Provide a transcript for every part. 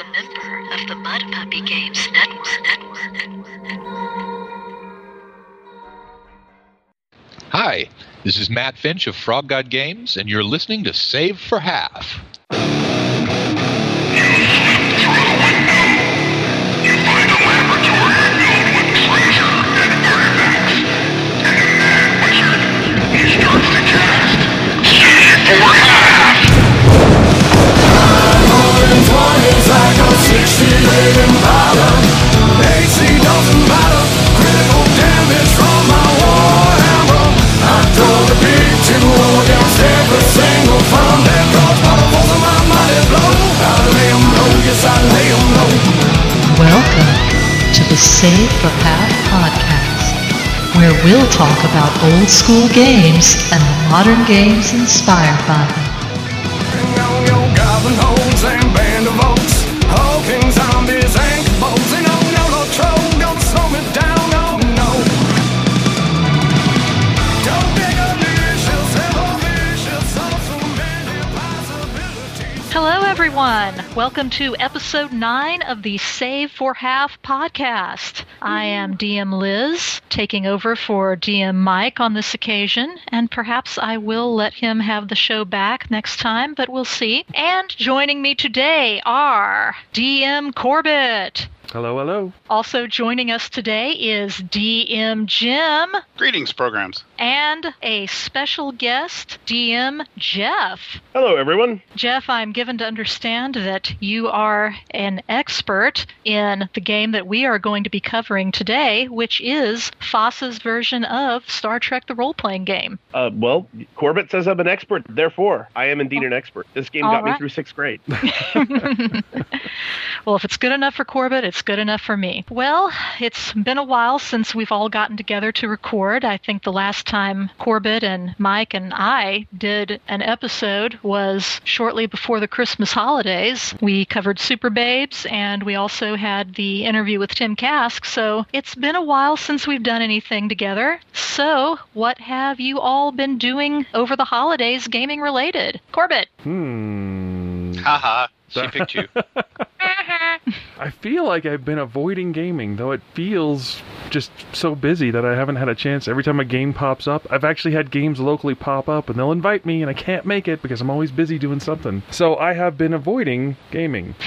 a member of the Mud Puppy Games Network. Hi, this is Matt Finch of Frog God Games, and you're listening to Save for Half. Welcome to the Save for Half podcast, where we'll talk about old school games and the modern games inspired by them. Everyone. Welcome to episode nine of the Save for Half podcast. I am DM Liz, taking over for DM Mike on this occasion, and perhaps I will let him have the show back next time, but we'll see. And joining me today are DM Corbett. Hello, hello. Also joining us today is DM Jim Greetings, programs. And a special guest, DM Jeff. Hello, everyone. Jeff, I'm given to understand that you are an expert in the game that we are going to be covering today, which is FASA's version of Star Trek the role playing game. Uh, well, Corbett says I'm an expert, therefore, I am indeed an expert. This game All got me through sixth grade. well, if it's good enough for Corbett, it's good enough for me. Well, it's been a while since we've all gotten together to record. I think the last time Corbett and Mike and I did an episode was shortly before the Christmas holidays. We covered Super Babes and we also had the interview with Tim Kask, so it's been a while since we've done anything together. So, what have you all been doing over the holidays gaming related? Corbett. Hmm. Haha, she picked you. I feel like I've been avoiding gaming, though it feels just so busy that I haven't had a chance. Every time a game pops up, I've actually had games locally pop up and they'll invite me and I can't make it because I'm always busy doing something. So I have been avoiding gaming.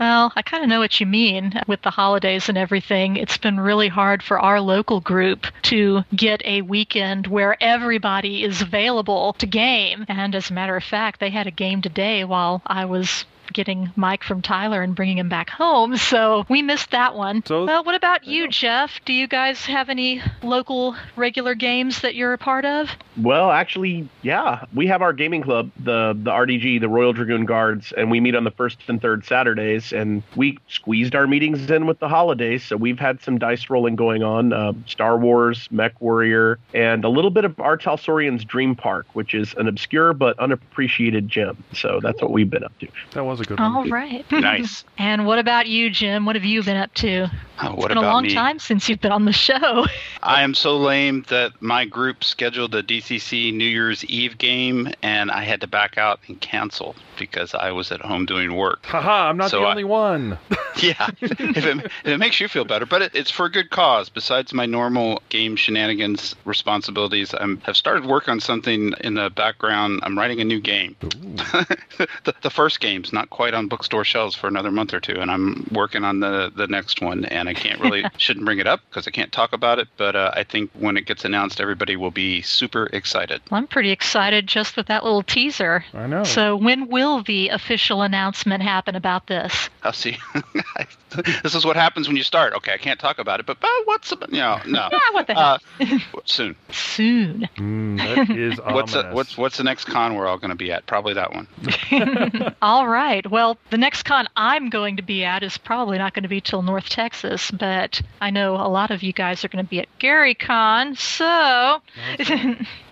Well, I kind of know what you mean with the holidays and everything. It's been really hard for our local group to get a weekend where everybody is available to game. And as a matter of fact, they had a game today while I was getting Mike from Tyler and bringing him back home. So we missed that one. So- well, what about you, Jeff? Do you guys have any local regular games that you're a part of? Well, actually, yeah, we have our gaming club, the the RDG, the Royal Dragoon Guards, and we meet on the first and third Saturdays. And we squeezed our meetings in with the holidays, so we've had some dice rolling going on. Uh, Star Wars, Mech Warrior, and a little bit of R. Talsorian's Dream Park, which is an obscure but unappreciated gem. So that's what we've been up to. That was a good All right. nice. And what about you, Jim? What have you been up to? Oh, it's what been a long me? time since you've been on the show. I am so lame that my group scheduled a DCC New Year's Eve game, and I had to back out and cancel because I was at home doing work. Haha, I'm not So the I- only one. yeah, if it, if it makes you feel better, but it, it's for a good cause. Besides my normal game shenanigans responsibilities, I have started work on something in the background. I'm writing a new game. the, the first game's not quite on bookstore shelves for another month or two, and I'm working on the the next one. And I can't really shouldn't bring it up because I can't talk about it. But uh, I think when it gets announced, everybody will be super excited. I'm pretty excited just with that little teaser. I know. So, when will the official announcement happen about this? I'll see. this is what happens when you start. Okay, I can't talk about it, but, but what's about, you know, no. Yeah, what the hell? Uh, soon. Soon. Mm, that is What's the, ominous. what's what's the next con we're all going to be at? Probably that one. All right. Well, the next con I'm going to be at is probably not going to be till North Texas, but I know a lot of you guys are going to be at Gary Con, so.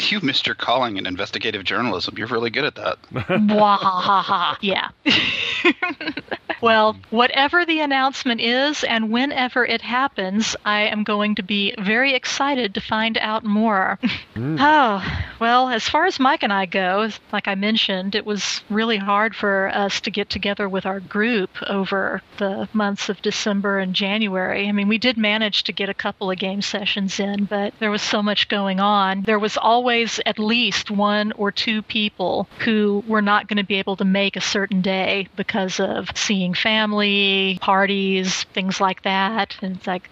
You missed your calling in investigative journalism. You're really good at that. Wahahaha. Yeah. well, whatever the announcement is and whenever it happens, I am going to be very excited to find out more. Hmm. oh, well, as far as Mike and I go, like I mentioned, it was really hard for us to get together with our group over the months of December and January. I mean, we did manage to get a couple of game sessions in, but there was so much going on. There was always at least one or two people who were not going to be able to make a certain day because of seeing family, parties, things like that. And it's like,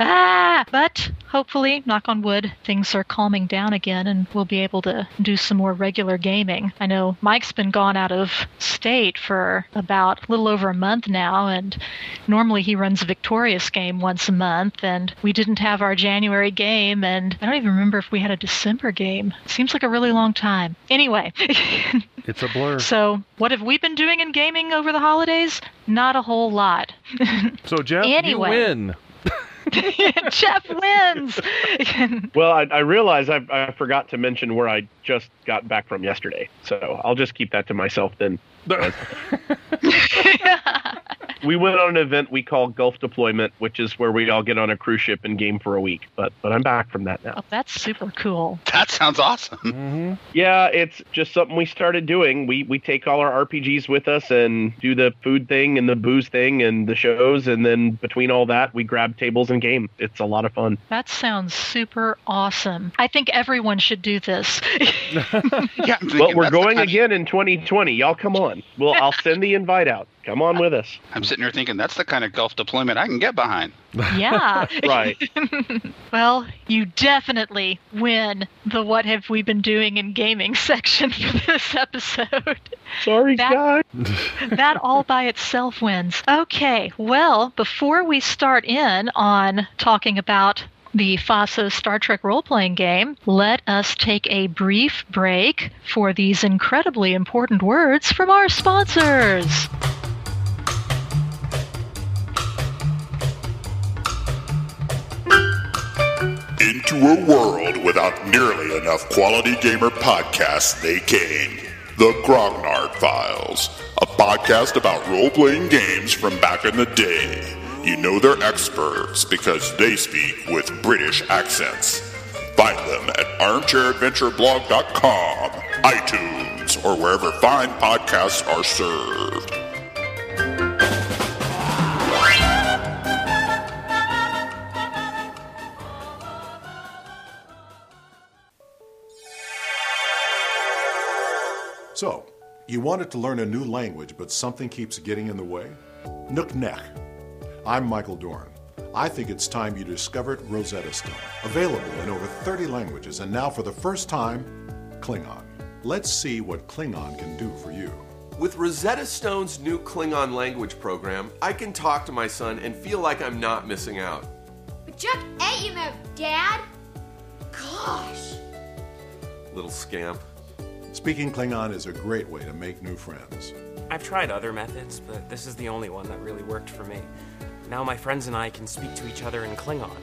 ah! But hopefully, knock on wood, things are calming down again and we'll be able to do some more regular gaming. I know Mike's been gone out of state for about a little over a month now, and normally he runs a Victorious game once a month, and we didn't have our January game, and I don't even remember if we had a December game. Seems like a really long time. Anyway. It's a blur. So, what have we been doing in gaming over the holidays? Not a whole lot. So Jeff, Anyway. you win. Jeff wins. Well, I, I realize I, I forgot to mention where I just got back from yesterday, so I'll just keep that to myself then. We went on an event we call Gulf Deployment, which is where we all get on a cruise ship and game for a week. But but I'm back from that now. oh, that's super cool. That sounds awesome. hmm Yeah, it's just something we started doing. We we take all our RPGs with us and do the food thing and the booze thing and the shows, and then between all that, we grab tables and game. It's a lot of fun. That sounds super awesome. I think everyone should do this. Yeah, I'm Well, we're going again in 2020. Y'all come on. Well, I'll send the invite out. Come on with us. I'm sitting here thinking that's the kind of Gulf deployment I can get behind. yeah. Right. Well, you definitely win the What Have We Been Doing in Gaming section for this episode. Sorry, That- guys. that all by itself wins. Okay, well, before we start in on talking about the FASA Star Trek role playing game, let us take a brief break for these incredibly important words from our sponsors. Into a world without nearly enough quality gamer podcasts, they came. The Grognard Files, a podcast about role playing games from back in the day. You know they're experts because they speak with British accents. Find them at armchairadventureblog.com, iTunes, or wherever fine podcasts are served. So, you wanted to learn a new language, but something keeps getting in the way? Nook Neck. I'm Michael Dorn. I think it's time you discovered Rosetta Stone. Available in over 30 languages, and now for the first time, Klingon. Let's see what Klingon can do for you. With Rosetta Stone's new Klingon language program, I can talk to my son and feel like I'm not missing out. But Chuck ate him up, Dad. Gosh. Little scamp. Speaking Klingon is a great way to make new friends. I've tried other methods, but this is the only one that really worked for me. Now my friends and I can speak to each other in Klingon.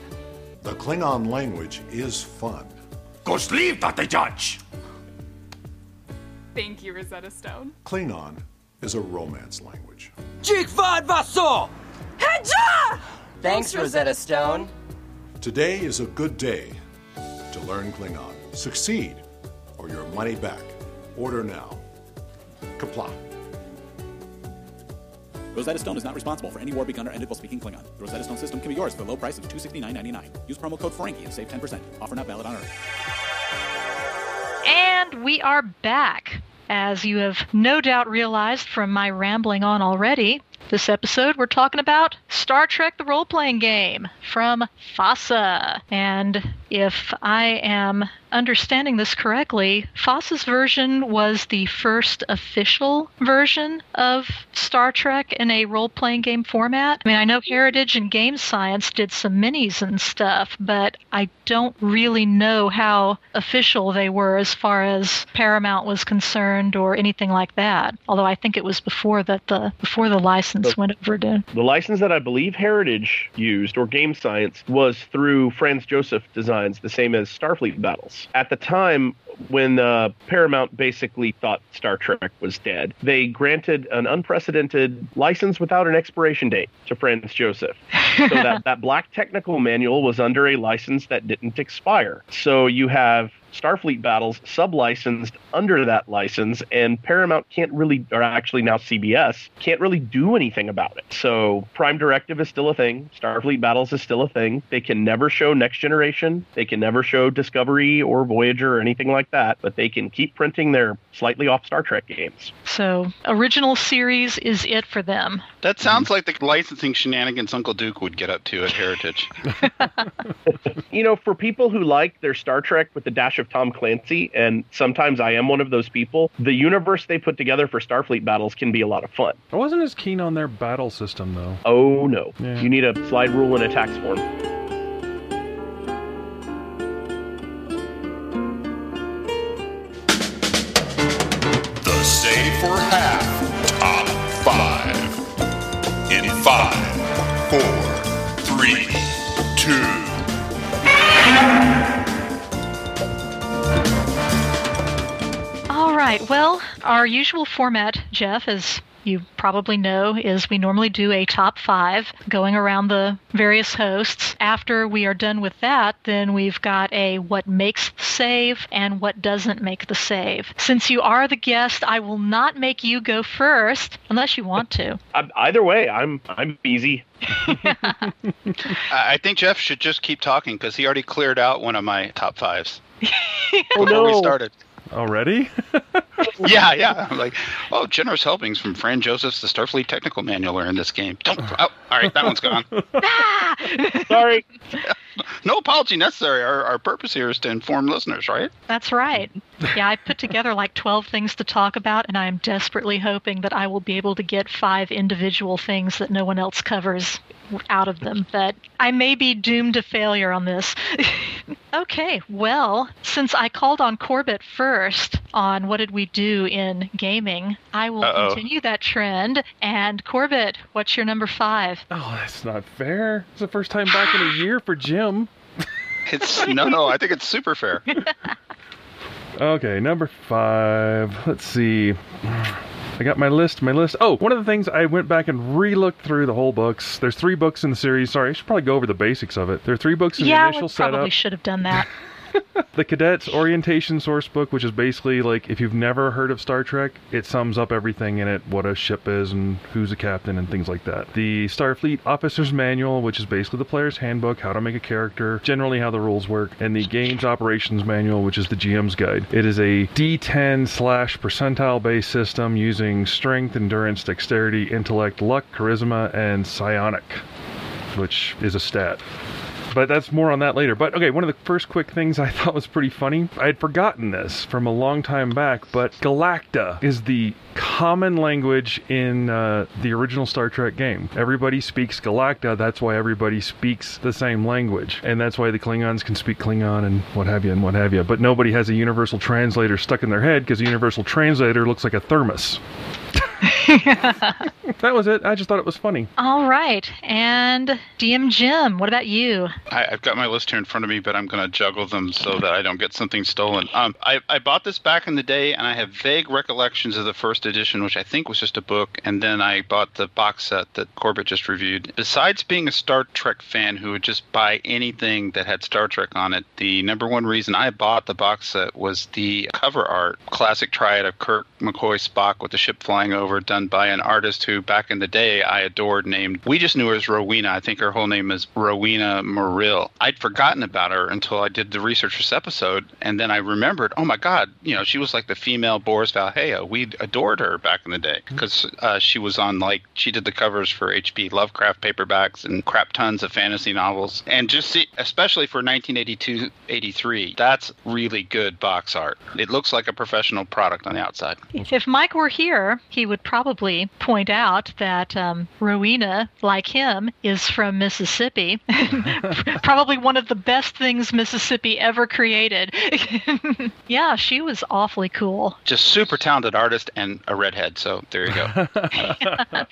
The Klingon language is fun. Thank you, Rosetta Stone. Klingon is a romance language. Thanks, Rosetta Stone. Today is a good day to learn Klingon. Succeed, or your money back. Order now. Kapla. Rosetta Stone is not responsible for any war begun or ended while speaking Klingon. The Rosetta Stone system can be yours for the low price of $269.99. Use promo code Frankie and save 10%. Offer not valid on Earth. And we are back. As you have no doubt realized from my rambling on already, this episode we're talking about Star Trek the role playing game from FASA. And if I am understanding this correctly, FASA's version was the first official version of Star Trek in a role playing game format. I mean, I know Heritage and Game Science did some minis and stuff, but I don't really know how official they were as far as Paramount was concerned or anything like that. Although I think it was before that the before the license license went over to? The license that I believe Heritage used or Game Science was through Franz Joseph Designs, the same as Starfleet Battles. At the time, when uh, Paramount basically thought Star Trek was dead, they granted an unprecedented license without an expiration date to Franz Joseph. So that, that black technical manual was under a license that didn't expire. So you have Starfleet battles sub-licensed under that license, and Paramount can't really, or actually now CBS can't really do anything about it. So Prime Directive is still a thing. Starfleet battles is still a thing. They can never show Next Generation. They can never show Discovery or Voyager or anything like that. But they can keep printing their slightly off Star Trek games. So original series is it for them. That sounds like the licensing shenanigans Uncle Duke would get up to at Heritage. you know, for people who like their Star Trek with the dash of Tom Clancy, and sometimes I am one of those people, the universe they put together for Starfleet battles can be a lot of fun. I wasn't as keen on their battle system, though. Oh no. Yeah. You need a slide rule and a tax form. The Save for Half Top 5. In 5, 4, 3, 2. All right. Well, our usual format, Jeff, as you probably know, is we normally do a top five going around the various hosts. After we are done with that, then we've got a what makes the save and what doesn't make the save. Since you are the guest, I will not make you go first unless you want to. Either way, I'm I'm easy. I I think Jeff should just keep talking because he already cleared out one of my top fives Oh before we started. Already? yeah, yeah. I'm like, oh, generous helpings from Franz Joseph's The Starfleet Technical Manual are in this game. Don't. Oh, all right, that one's gone. Sorry. No apology necessary. Our, our purpose here is to inform listeners, right? That's right. Yeah, I put together like 12 things to talk about, and I am desperately hoping that I will be able to get five individual things that no one else covers out of them. But I may be doomed to failure on this. okay, well, since I called on Corbett first on what did we do in gaming, I will Uh-oh. continue that trend. And Corbett, what's your number five? Oh, that's not fair. It's the first time back in a year for Jim. It's no, no. I think it's super fair. Okay, number five. Let's see. I got my list. My list. Oh, one of the things I went back and re-looked through the whole books. There's three books in the series. Sorry, I should probably go over the basics of it. There are three books in yeah, the initial we initial probably should have done that. The Cadet's Orientation Source Book, which is basically like if you've never heard of Star Trek, it sums up everything in it, what a ship is and who's a captain and things like that. The Starfleet Officer's Manual, which is basically the player's handbook, how to make a character, generally how the rules work, and the Games Operations Manual, which is the GM's guide. It is a D10 slash percentile based system using strength, endurance, dexterity, intellect, luck, charisma, and psionic, which is a stat but that's more on that later. But okay, one of the first quick things I thought was pretty funny. I had forgotten this from a long time back, but Galacta is the common language in uh, the original Star Trek game. Everybody speaks Galacta. That's why everybody speaks the same language, and that's why the Klingons can speak Klingon and what have you and what have you. But nobody has a universal translator stuck in their head because the universal translator looks like a thermos. that was it. I just thought it was funny. All right. And DM Jim, what about you? I, I've got my list here in front of me, but I'm going to juggle them so that I don't get something stolen. Um, I, I bought this back in the day, and I have vague recollections of the first edition, which I think was just a book, and then I bought the box set that Corbett just reviewed. Besides being a Star Trek fan who would just buy anything that had Star Trek on it, the number one reason I bought the box set was the cover art, classic triad of Kirk, McCoy, Spock with the ship flying over, done by an artist who back in the day I adored, named we just knew her as Rowena. I think her whole name is Rowena Morrill. I'd forgotten about her until I did the research for this episode, and then I remembered, oh my God, you know, she was like the female Boris Vallejo. We adored her back in the day because uh, she was on like she did the covers for H.P. Lovecraft paperbacks and crap tons of fantasy novels, and just see, especially for 1982-83, that's really good box art. It looks like a professional product on the outside. If Mike were here, he would probably probably point out that um, Rowena, like him, is from Mississippi. probably one of the best things Mississippi ever created. yeah, she was awfully cool. Just super talented artist and a redhead. So there you go.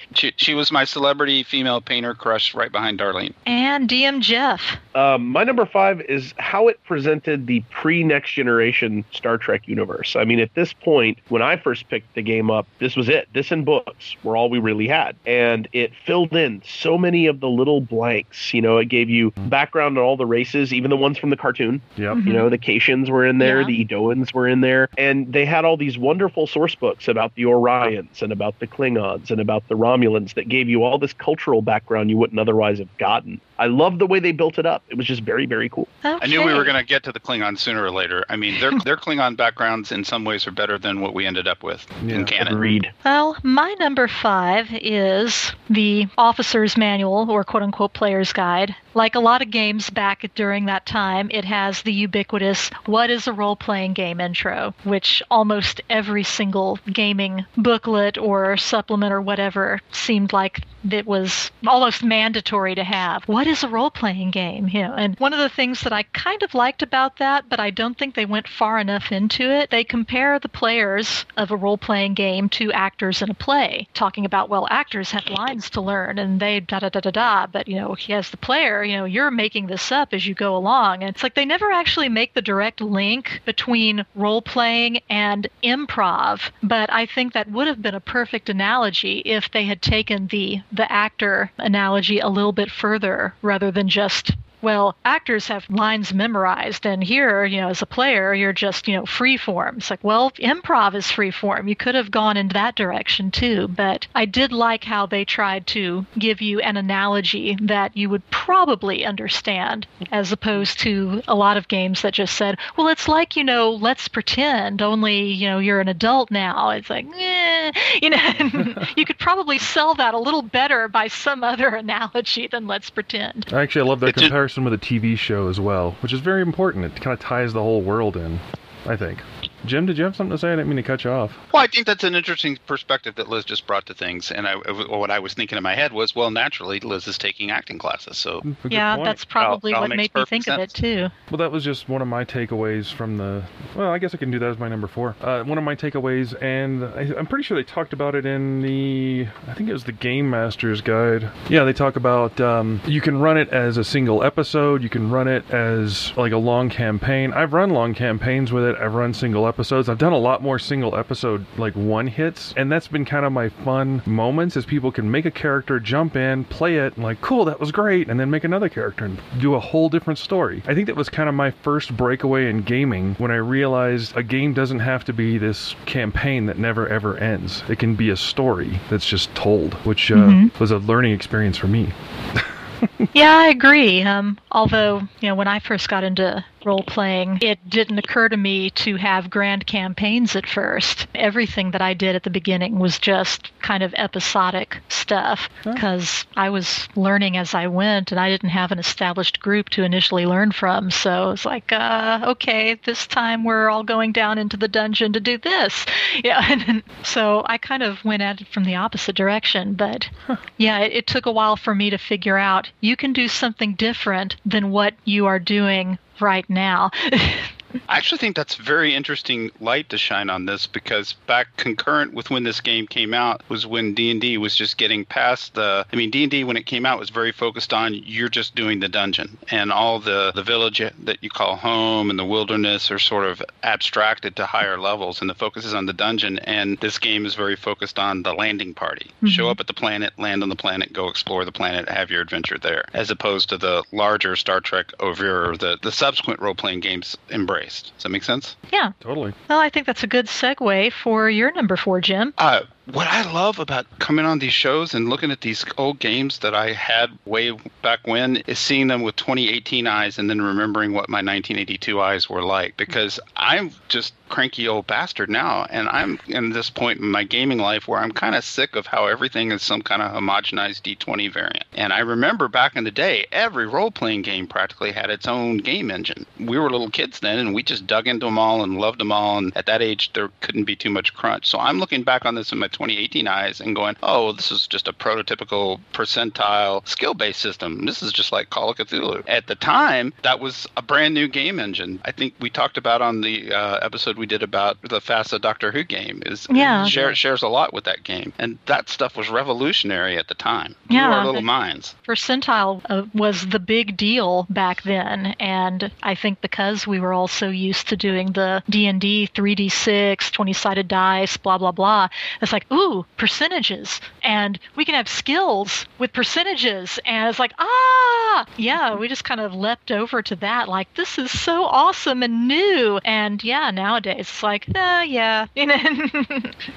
she, she was my celebrity female painter crush right behind Darlene. And DM Jeff. Um, my number five is how it presented the pre next generation Star Trek universe. I mean, at this point, when I first picked the game up, this was it. This and books were all we really had. And it filled in so many of the little blanks. You know, it gave you background on all the races, even the ones from the cartoon. Yep. Mm-hmm. You know, the Caitians were in there, Yeah. the Edoans were in there, and they had all these wonderful source books about the Orions and about the Klingons and about the Romulans that gave you all this cultural background you wouldn't otherwise have gotten. I love the way they built it up. It was just very, very cool. I knew we were going to get to the Klingon sooner or later. I mean, their their Klingon backgrounds in some ways are better than what we ended up with in canon. Agreed. Well, my number five is the officer's manual or quote unquote player's guide. Like a lot of games back during that time, it has the ubiquitous what is a role playing game intro, which almost every single gaming booklet or supplement or whatever seemed like it was almost mandatory to have. What is a role playing game? You know, and one of the things that I kind of liked about that, but I don't think they went far enough into it, they compare the players of a role playing game to actors in a play, talking about, well, actors have lines to learn and they da da da da da, but you know, as the player, you know, you're making this up as you go along. And it's like they never actually make the direct link between role playing and improv, but I think that would have been a perfect analogy if they had taken the the actor analogy a little bit further rather than just well, actors have lines memorized, and here, you know, as a player, you're just, you know, free form. It's like, well, improv is free form. You could have gone in that direction too, but I did like how they tried to give you an analogy that you would probably understand, as opposed to a lot of games that just said, well, it's like, you know, let's pretend, only, you know, you're an adult now. It's like, eh, you know, you could probably sell that a little better by some other analogy than let's pretend. Actually, I love that It did- comparison with a TV show as well, which is very important. It kind of ties the whole world in, I think. Jim, did you have something to say? I didn't mean to cut you off. Well, I think that's an interesting perspective that Liz just brought to things. And I, what I was thinking in my head was, well, naturally, Liz is taking acting classes, so yeah, point. that's probably Val- Val what made me perfect think of it too. Well, that was just one of my takeaways from the. Well, I guess I can do that as my number four. Uh, one of my takeaways, and I, I'm pretty sure they talked about it in the. I think it was the Game Master's Guide. Yeah, they talk about um, you can run it as a single episode. You can run it as like a long campaign. I've run long campaigns with it. I've run single episodes. I've done a lot more single episode like one hits, and that's been kind of my fun moments. Is people can make a character, jump in, play it, and like cool, that was great, and then make another character and do a whole different story. I think that was kind of my first breakaway in gaming when I realized a game doesn't have to be this campaign that never ever ends. It can be a story that's just told, which uh, Mhm. was a learning experience for me. Yeah, I agree. Um, although, you know, when I first got into role playing, it didn't occur to me to have grand campaigns at first. Everything that I did at the beginning was just kind of episodic stuff because I was learning as I went and I didn't have an established group to initially learn from. So it's like, uh, okay, this time we're all going down into the dungeon to do this. Yeah. And so I kind of went at it from the opposite direction. But yeah, it, it took a while for me to figure out you can do something different than what you are doing right now. I actually think that's very interesting light to shine on this because back concurrent with when this game came out was when D&D was just getting past the I mean D&D when it came out was very focused on you're just doing the dungeon and all the the village that you call home and the wilderness are sort of abstracted to higher levels and the focus is on the dungeon and this game is very focused on the landing party. Mhm. Show up at the planet, land on the planet, go explore the planet, have your adventure there as opposed to the larger Star Trek over the the subsequent role-playing games embraced. Does that make sense? yeah. Totally. Well, I think that's a good segue for your number four, Jim. Uh, what I love about coming on these shows and looking at these old games that I had way back when is seeing them with 2018 eyes and then remembering what my 1982 eyes were like because I'm just cranky old bastard now and I'm in this point in my gaming life where I'm kind of sick of how everything is some kind of homogenized D20 variant. And I remember back in the day every role-playing game practically had its own game engine. We were little kids then and we just dug into them all and loved them all and at that age there couldn't be too much crunch. So I'm looking back on this in my 2018 eyes and going, oh, this is just a prototypical percentile skill based system. This is just like Call of Cthulhu. At the time, that was a brand new game engine. I think we talked about on the uh, episode we did about the FASA Doctor Who game. Is Yeah. share, shares a lot with that game, and that stuff was revolutionary at the time. Blew Yeah. our little minds. percentile uh, was the big deal back then and i think because we were all so used to doing the d&d 3d6 20-sided dice blah blah blah it's like ooh percentages and we can have skills with percentages and it's like ah yeah we just kind of leapt over to that like this is so awesome and new and yeah nowadays it's like uh, yeah. You know?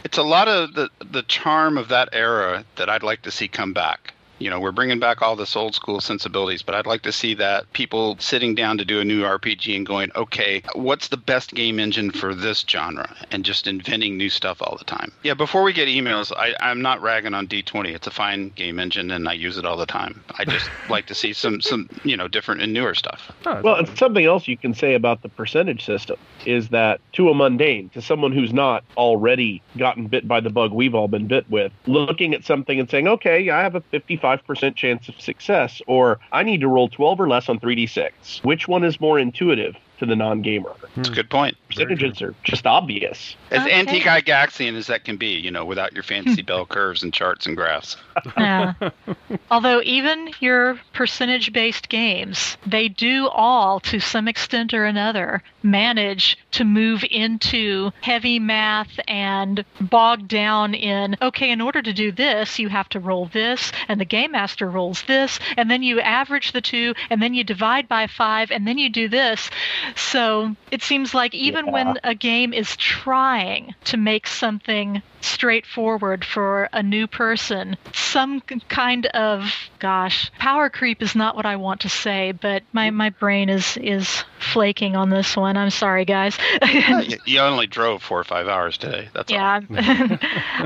It's a lot of the the charm of that era that I'd like to see come back. You know, we're bringing back all this old school sensibilities, but I'd like to see that people sitting down to do a new RPG and going, okay, what's the best game engine for this genre? And just inventing new stuff all the time. Yeah, before we get emails, I, I'm not ragging on D20. It's a fine game engine and I use it all the time. I just like to see some, some you know, different and newer stuff. Oh, well, and something else you can say about the percentage system is that to a mundane, to someone who's not already gotten bit by the bug we've all been bit with, looking at something and saying, okay, I have a 55% chance of success, or I need to roll 12 or less on 3d6. Which one is more intuitive to the non gamer? Hmm. That's a good point. Percentages are just obvious. As Okay. anti-Gygaxian as that can be, you know, without your fancy bell curves and charts and graphs. Yeah. Although even your percentage based games, they do all, to some extent or another, manage to move into heavy math and bog down in, okay, in order to do this, you have to roll this, and the game master rolls this, and then you average the two, and then you divide by five, and then you do this. So it seems like even Yeah. when a game is trying to make something straightforward for a new person, some kind of gosh, power creep is not what I want to say, but my, my brain is is flaking on this one. I'm sorry, guys. you, only drove four or five hours today. That's yeah, I'm,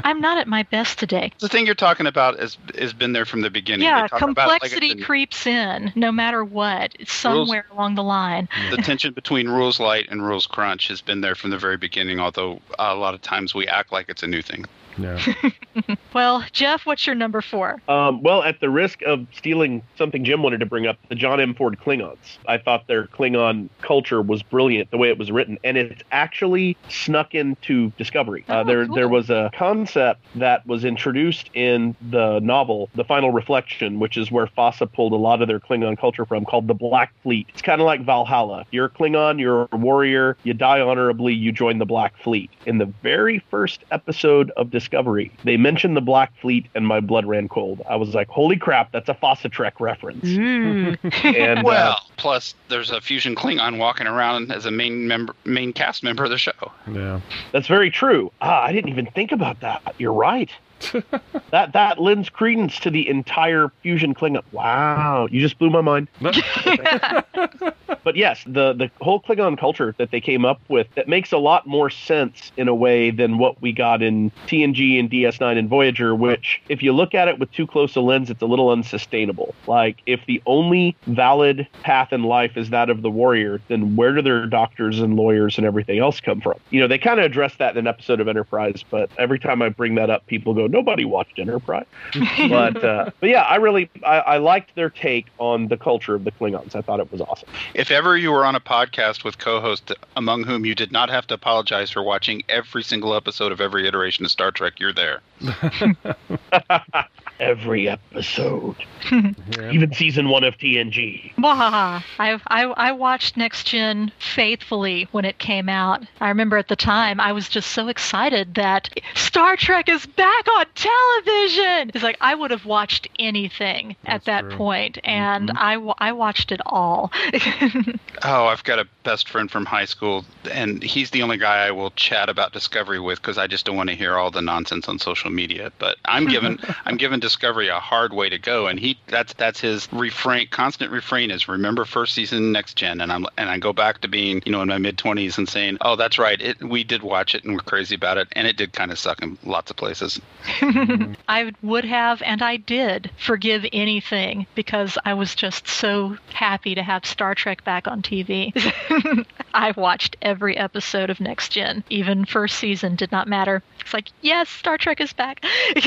I'm not at my best today. The thing you're talking about has has been there from the beginning. Yeah, about, like, complexity creeps in no matter what. It's somewhere along the line. the tension between rules light and rules crunch has been there from the very beginning. Although a lot of times we act like it's a new thing. Yeah. Well, Jeff, what's your number four? Um, well, at the risk of stealing something Jim wanted to bring up, the John M. Ford Klingons. I thought their Klingon culture was brilliant, the way it was written, and it's actually snuck into Discovery. uh, Oh, there, cool. there was a concept that was introduced in the novel, The Final Reflection, which is where FASA pulled a lot of their Klingon culture from, called the Black Fleet. It's kind of like Valhalla. You're a Klingon, you're a warrior, you die honorably, you join the Black Fleet. In the very first episode of Discovery, they mentioned the Black Fleet, and my blood ran cold. I was like, "Holy crap, that's a FASA Trek reference!" and uh, Well, plus there's a fusion Klingon walking around as a main member, main cast member of the show. Yeah. that's very true. Ah, I didn't even think about that. You're right. that that lends credence to the entire fusion Klingon. Wow, you just blew my mind. but yes, the the whole Klingon culture that they came up with that makes a lot more sense in a way than what we got in TNG and DS9 and Voyager. Which, if you look at it with too close a lens, it's a little unsustainable. Like if the only valid path in life is that of the warrior, then where do their doctors and lawyers and everything else come from? You know, they kind of address that in an episode of Enterprise, but every time I bring that up, people go, "Nobody watched Enterprise." but uh, but yeah, I really I, I liked their take on the culture of the Klingons. I thought it was awesome. If ever you were on a podcast with co-hosts among whom you did not have to apologize for watching every single episode of every iteration of Star Trek, you're there. Every episode, even season one of TNG. Wahaha. I, I I watched Next Gen faithfully when it came out. I remember at the time I was just so excited that Star Trek is back on television. It's like I would have watched anything at that point, mm-hmm. and I wa- I watched it all. Oh, I've got a best friend from high school, and he's the only guy I will chat about Discovery with because I just don't want to hear all the nonsense on social media. But I'm given I'm giving Discovery a hard way to go, and he that's that's his refrain, constant refrain is remember first season next gen, and I'm and I go back to being you know in my mid twenties and saying oh that's right, it we did watch it and we're crazy about it, and it did kind of suck in lots of places. I would have, and I did, forgive anything because I was just so happy to have Star Trek back on TV. I watched every episode of Next Gen. Even first season did not matter. It's like, yes, Star Trek is back.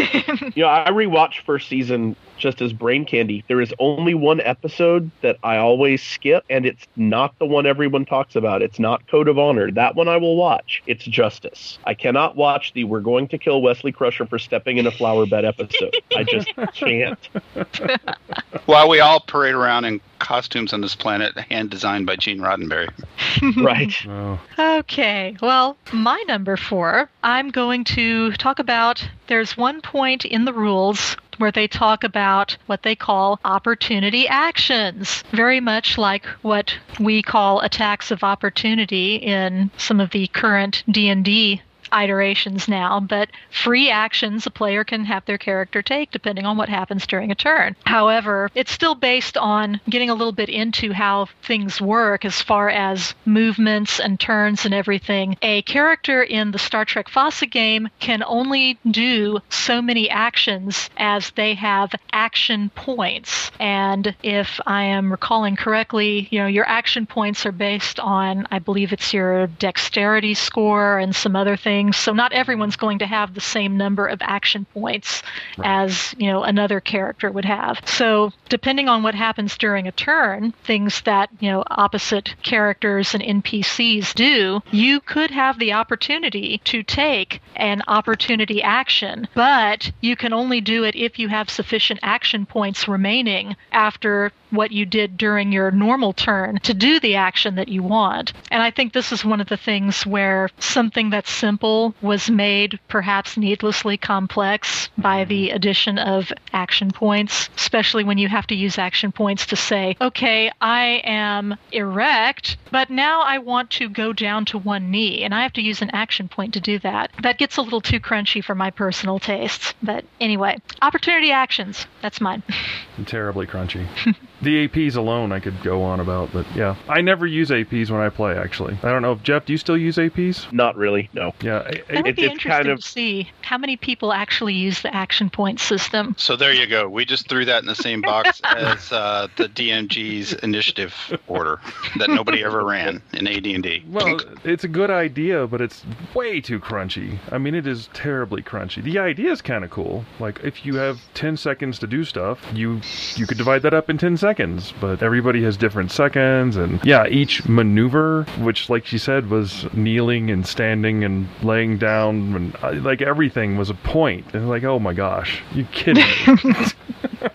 You know, I rewatched first season just as brain candy. There is only one episode that I always skip, and it's not the one everyone talks about. It's not Code of Honor. That one I will watch. It's Justice. I cannot watch the "We're going to kill Wesley Crusher for stepping in a flower bed" episode. I just can't. While we all parade around in costumes on this planet, hand designed by Gene Roddenberry. right. Oh. Okay, well, my number four, I'm going to talk about. There's one point in the rules where they talk about what they call opportunity actions, very much like what we call attacks of opportunity in some of the current D&D iterations now, but free actions a player can have their character take depending on what happens during a turn. However, it's still based on getting a little bit into how things work as far as movements and turns and everything. A character in the Star Trek FASA game can only do so many actions as they have action points. And if I am recalling correctly, you know, your action points are based on, I believe it's your dexterity score and some other things. So not everyone's going to have the same number of action points as, you know, another character would have. So depending on what happens during a turn, things that, you know, opposite characters and NPCs do, you could have the opportunity to take an opportunity action, but you can only do it if you have sufficient action points remaining after what you did during your normal turn to do the action that you want. And I think this is one of the things where something that's simple was made perhaps needlessly complex by the mm-hmm. addition of action points, especially when you have to use action points to say, okay, I am erect, but now I want to go down to one knee, and I have to use an action point to do that. That gets a little too crunchy for my personal tastes. But anyway, opportunity actions. That's mine. Terribly crunchy. the APs alone I could go on about, but yeah. I never use APs when I play, actually. I don't know if Jeff, do you still use APs? Not really, no. Yeah. That would be interesting to see how many people actually use the action point system. So there you go. We just threw that in the same box as uh, the DMG's initiative order that nobody ever ran in AD&D. Well, it's a good idea, but it's way too crunchy. I mean, it is terribly crunchy. The idea is kind of cool. Like, if you have 10 seconds to do stuff, you you could divide that up in 10 seconds, but everybody has different seconds, and yeah, each maneuver, which, like she said, was kneeling and standing and laying down, and uh, like everything was a point. And like, oh my gosh, you kidding me?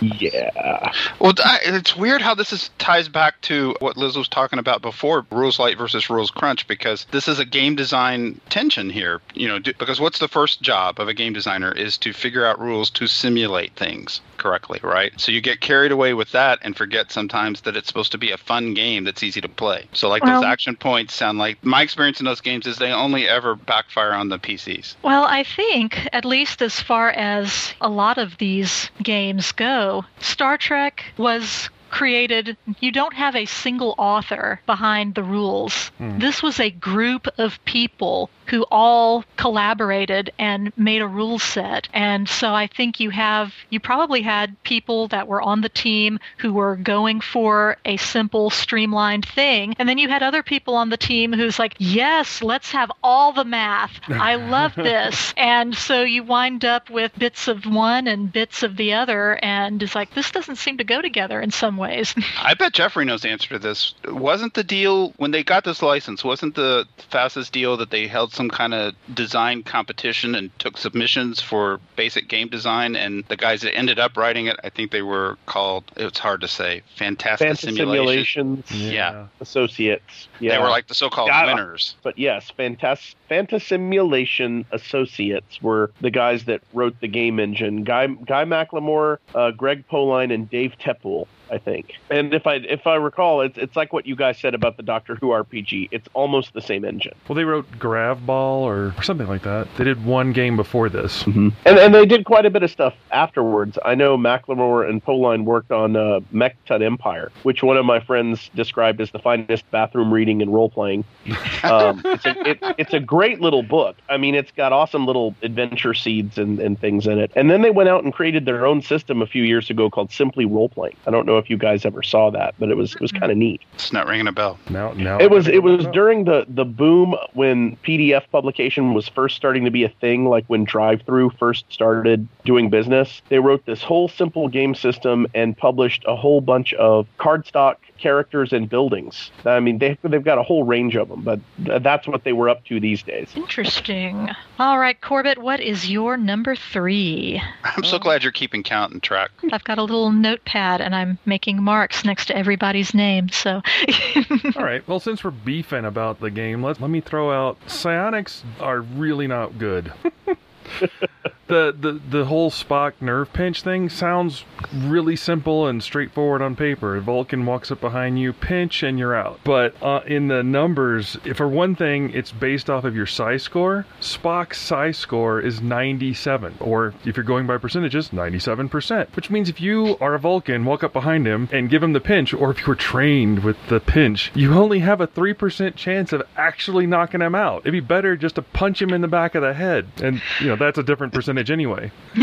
Yeah. Well, it's weird how this is ties back to what Liz was talking about before, rules light versus rules crunch, because this is a game design tension here. You know, do, because what's the first job of a game designer is to figure out rules to simulate things correctly, right? So you get carried away with that and forget sometimes that it's supposed to be a fun game that's easy to play. So like Well- those action points sound like my experience in those games is they only ever backfire on the PCs. Well, I think, at least as far as a lot of these games go, Star Trek was created, you don't have a single author behind the rules. Hmm. This was a group of people who all collaborated and made a rule set. And so I think you have, you probably had people that were on the team who were going for a simple, streamlined thing. And then you had other people on the team who's like, yes, let's have all the math. I love this. and so you wind up with bits of one and bits of the other. And it's like, this doesn't seem to go together in some ways. I bet Jeffrey knows the answer to this. Wasn't the deal when they got this license? Wasn't the fastest deal that they held some kind of design competition and took submissions for basic game design? And the guys that ended up writing it, I think they were called. It's hard to say. Fantastic Fantasy simulation. Simulations Yeah. Associates. Yeah. They were like the so-called Yeah, winners. But yes, Fantas Fantasimulation Associates were the guys that wrote the game engine. Guy Guy McLemore, uh, Greg Poling, and Dave Tepool. I think, and if I if I recall, it's it's like what you guys said about the Doctor Who RPG. It's almost the same engine. Well, they wrote Gravball or, or something like that. They did one game before this. And and they did quite a bit of stuff afterwards. I know McLemore and Poling worked on uh, Mech Tut Empire, which one of my friends described as the finest bathroom reading and role playing. Um, it's, a, it, it's a great little book. I mean, it's got awesome little adventure seeds and, and things in it. And then they went out and created their own system a few years ago called Simply Role Playing. I don't know if you guys ever saw that, but it was it was kind of neat. It's not ringing a bell. No, no. It was it was during the the boom when PDF publication was first starting to be a thing, like when Drive-Through first started doing business. They wrote this whole simple game system and published a whole bunch of cardstock characters and buildings. I mean, they they've got a whole range of them, but th- that's what they were up to these days. Interesting. All right, Corbett, what is your number three? I'm so glad you're keeping count and track. I've got a little notepad and I'm making marks next to everybody's name. So, All right. Well, since we're beefing about the game, let let me throw out psionics are really not good. the, the the whole Spock nerve pinch thing sounds really simple and straightforward on paper. Vulcan walks up behind you, pinch, and you're out. But uh, in the numbers, for one thing, it's based off of your psi score. Spock's psi score is 97, or if you're going by percentages, 97%. Which means if you are a Vulcan, walk up behind him and give him the pinch, or if you were trained with the pinch, you only have a 3% chance of actually knocking him out. It'd be better just to punch him in the back of the head. And, you know, that's a different percentage anyway.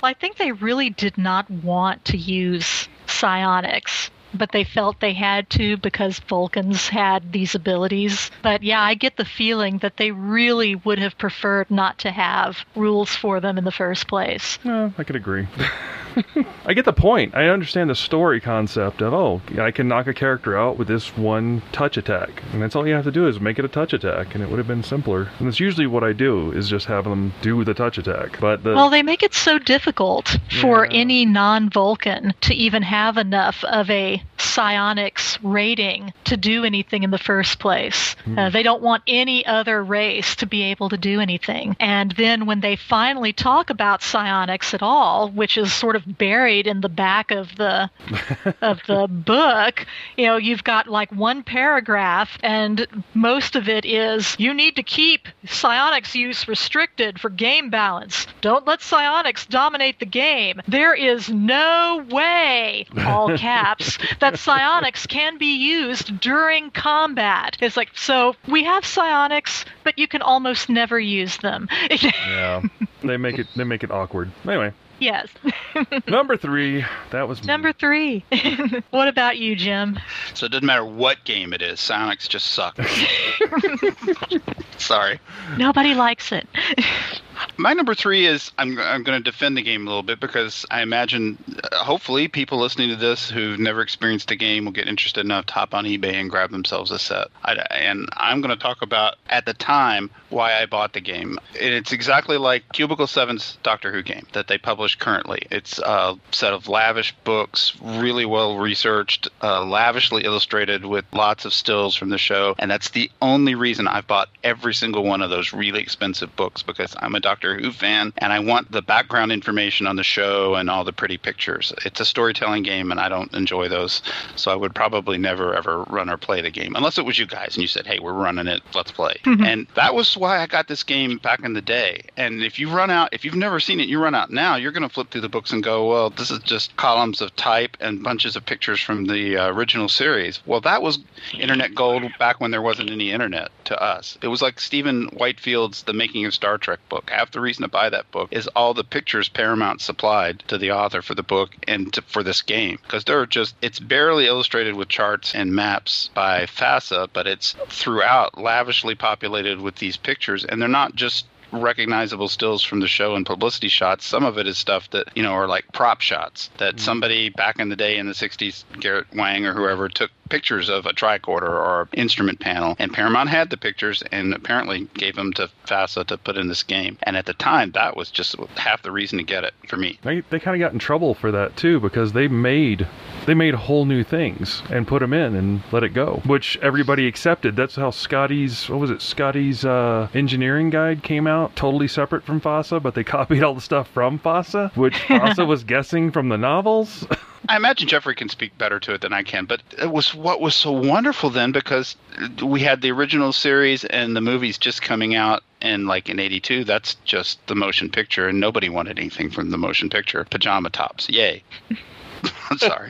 Well, I think they really did not want to use psionics, but they felt they had to because Vulcans had these abilities. But yeah, I get the feeling that they really would have preferred not to have rules for them in the first place. No, I could agree. I get the point. I understand the story concept of, oh, I can knock a character out with this one touch attack. And that's all you have to do is make it a touch attack, and it would have been simpler. And that's usually what I do, is just have them do the touch attack. But the. Well, they make it so difficult for any non Vulcan to even have enough of a psionics rating to do anything in the first place. Uh, they don't want any other race to be able to do anything. And then when they finally talk about psionics at all, which is sort of buried in the back of the of the book, you know, you've got like one paragraph and most of it is you need to keep psionics use restricted for game balance. Don't let psionics dominate the game. There is no way, all caps, that psionics can be used during combat. It's like so we have psionics, but you can almost never use them. yeah, they make it they make it awkward. Anyway, yes. number three, that was me. Number three. what about you, Jim? So it doesn't matter what game it is. Psionics just suck. Sorry. Nobody likes it. My number three is I'm, I'm going to defend the game a little bit because I imagine, uh, hopefully, people listening to this who've never experienced the game will get interested enough to hop on eBay and grab themselves a set. I, and I'm going to talk about, at the time, why I bought the game. And it's exactly like Cubicle 7's Doctor Who game that they publish currently. It's a set of lavish books, really well researched, uh, lavishly illustrated with lots of stills from the show. And that's the only reason I've bought every single one of those really expensive books because I'm a Doctor Who fan and I want the background information on the show and all the pretty pictures. It's a storytelling game and I don't enjoy those. So I would probably never ever run or play the game unless it was you guys and you said, hey, we're running it, let's play. Mhm. And that was why I got this game back in the day. And if you run out, if you've never seen it, you run out now, you're going to flip through the books and go, well, this is just columns of type and bunches of pictures from the uh, original series. Well, that was internet gold back when there wasn't any internet to us. It was like Stephen Whitfield's The Making of Star Trek book. Half the reason to buy that book is all the pictures Paramount supplied to the author for the book and to, for this game. Because they're just it's barely illustrated with charts and maps by FASA, but it's throughout lavishly populated with these pictures, and they're not just recognizable stills from the show and publicity shots. Some of it is stuff that, you know, are like prop shots that mm-hmm. somebody back in the day in the 60s, Garrett Wang or whoever, took pictures of a tricorder or instrument panel. And Paramount had the pictures and apparently gave them to FASA to put in this game. And at the time, that was just half the reason to get it for me. They, they kind of got in trouble for that too because they made they made whole new things and put them in and let it go, which everybody accepted. That's how Scotty's what was it? Scotty's uh, engineering guide came out totally separate from FASA, but they copied all the stuff from FASA, which FASA was guessing from the novels. I imagine Jeffrey can speak better to it than I can, but it was what was so wonderful then because we had the original series and the movies just coming out and like in 82 that's just the motion picture and nobody wanted anything from the motion picture pajama tops yay I'm sorry.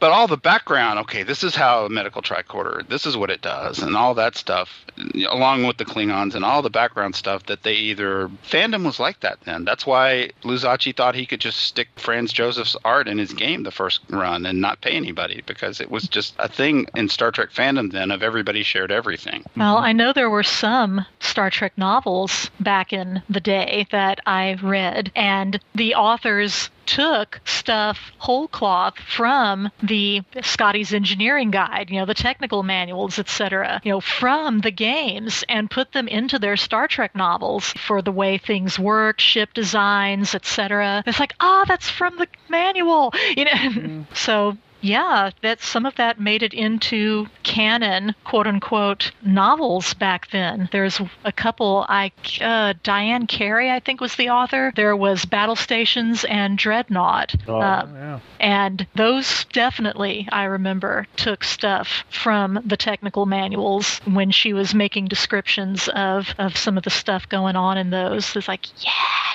but all the background, okay, this is how a medical tricorder, this is what it does, and all that stuff, along with the Klingons and all the background stuff that they either fandom was like that then. That's why Lou Zocchi thought he could just stick Franz Joseph's art in his game the first run and not pay anybody because it was just a thing in Star Trek fandom then of everybody shared everything. Well, I know there were some Star Trek novels back in the day that I read, and the authors took stuff whole cloth from the Scotty's engineering guide, you know, the technical manuals, etc., you know, from the games and put them into their Star Trek novels for the way things work, ship designs, etc. It's like, ah, oh, that's from the manual, you know. Mm. so yeah, that some of that made it into canon, quote unquote, novels back then. There's a couple. I uh, Diane Carey, I think, was the author. There was Battle Stations and Dreadnought. Oh, uh, yeah. And those definitely, I remember, took stuff from the technical manuals when she was making descriptions of, of some of the stuff going on in those. It's like, yes.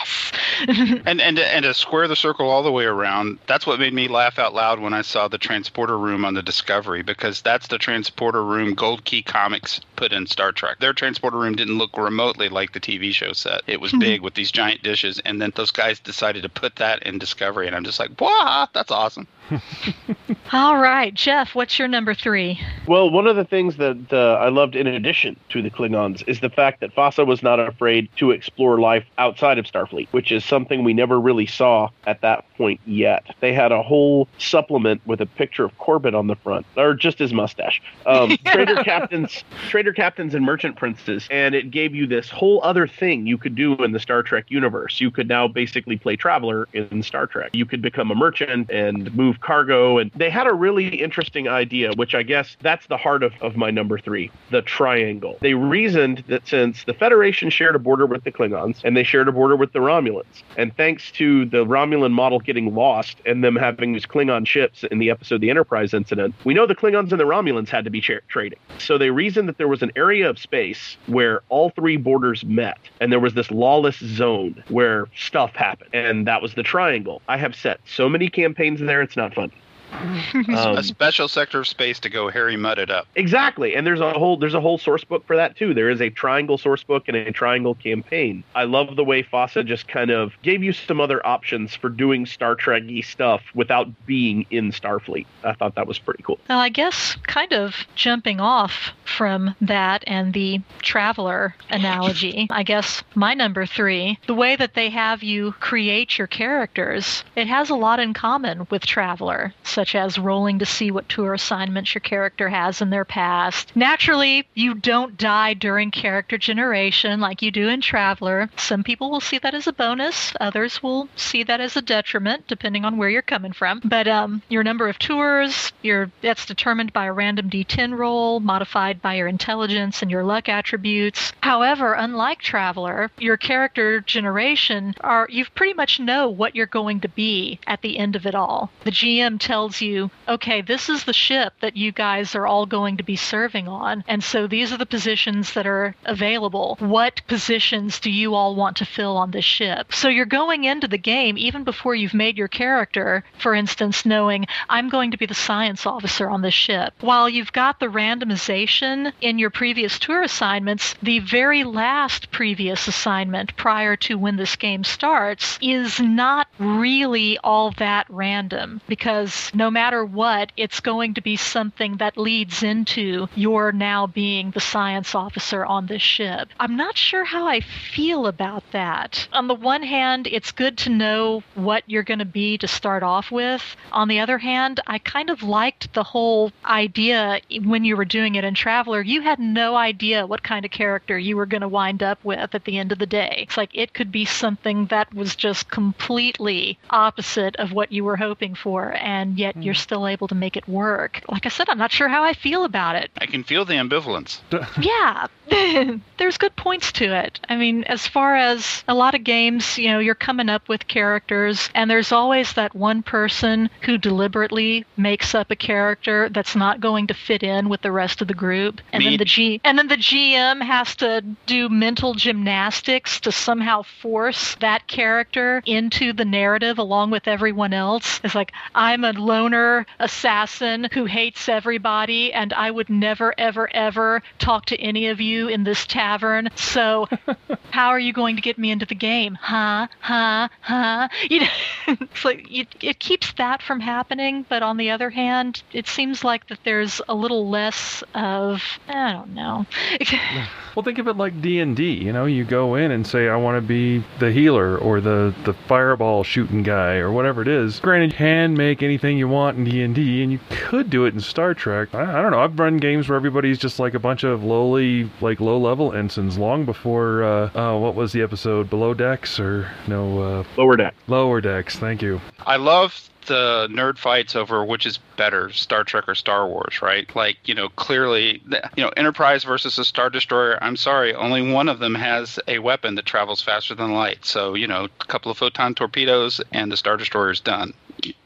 and and and to square the circle all the way around, that's what made me laugh out loud when I saw the transporter room on the Discovery because that's the transporter room Gold Key Comics put in Star Trek. Their transporter room didn't look remotely like the TV show set. It was big with these giant dishes, and then those guys decided to put that in Discovery, and I'm just like, wow, that's awesome. All right, Jeff, what's your number three? Well, one of the things that uh, I loved in addition to the Klingons is the fact that FASA was not afraid to explore life outside of Starfleet, which is something we never really saw at that point yet. They had a whole supplement with a picture of Corbett on the front, or just his mustache. Um, trader captains, trader captains, and merchant princes, and it gave you this whole other thing you could do in the Star Trek universe. You could now basically play Traveller in Star Trek. You could become a merchant and move cargo. And they had a really interesting idea, which I guess that's the heart of, of my number three the triangle. They reasoned that since the Federation shared a border with the Klingons and they shared a border with the Romulans, and thanks to the Romulan model getting lost and them having these Klingon ships in the episode The Enterprise incident, we know the Klingons and the Romulans had to be tra- trading. So they reasoned that there was an area of space where all three borders met, and there was this lawless zone where stuff happened, and that was the triangle. I have set so many campaigns there, it's not funny. um, a special sector of space to go Harry Mudd it up. Exactly, and there's a whole there's a whole source book for that too. There is a triangle source book and a triangle campaign. I love the way FASA just kind of gave you some other options for doing Star Trekky stuff without being in Starfleet. I thought that was pretty cool. Well, I guess kind of jumping off from that and the traveller analogy, I guess my number three, the way that they have you create your characters, it has a lot in common with Traveller. So such as rolling to see what tour assignments your character has in their past. Naturally, you don't die during character generation like you do in Traveller. Some people will see that as a bonus, others will see that as a detriment, depending on where you're coming from. But um, your number of tours, your that's determined by a random D10 roll, modified by your intelligence and your luck attributes. However, unlike Traveller, your character generation are you pretty much know what you're going to be at the end of it all. The GM tells tells you, okay, this is the ship that you guys are all going to be serving on. And so these are the positions that are available. What positions do you all want to fill on this ship? So you're going into the game even before you've made your character, for instance, knowing I'm going to be the science officer on this ship. While you've got the randomization in your previous tour assignments, the very last previous assignment prior to when this game starts is not really all that random because no matter what, it's going to be something that leads into your now being the science officer on this ship. I'm not sure how I feel about that. On the one hand, it's good to know what you're going to be to start off with. On the other hand, I kind of liked the whole idea when you were doing it in Traveller. You had no idea what kind of character you were going to wind up with at the end of the day. It's like it could be something that was just completely opposite of what you were hoping for, and yet yet you're mm. still able to make it work. Like I said, I'm not sure how I feel about it. I can feel the ambivalence. yeah, there's good points to it. I mean, as far as a lot of games, you know, you're coming up with characters, and there's always that one person who deliberately makes up a character that's not going to fit in with the rest of the group, and Me- then the G and then the GM has to do mental gymnastics to somehow force that character into the narrative along with everyone else. It's like I'm a loner assassin who hates everybody, and I would never, ever, ever talk to any of you in this tavern. So, how are you going to get me into the game? Huh? Huh? Huh? You know, it's like it, it keeps that from happening, but on the other hand, it seems like that there's a little less of I don't know. Well, think of it like D and D. You know, you go in and say, "I want to be the healer or the the fireball shooting guy or whatever it is." Granted, you can make anything you want in D and D, and you could do it in Star Trek. I, I don't know. I've run games where everybody's just like a bunch of lowly, like low level ensigns long before. Uh, uh, what was the episode? Below decks or no? Uh, Lower deck. Lower decks. Thank you. I love the nerd fights over which is better, Star Trek or Star Wars, right? Like, you know, clearly, you know, Enterprise versus a Star Destroyer. I'm sorry, only one of them has a weapon that travels faster than light. So, you know, a couple of photon torpedoes and the Star Destroyer's done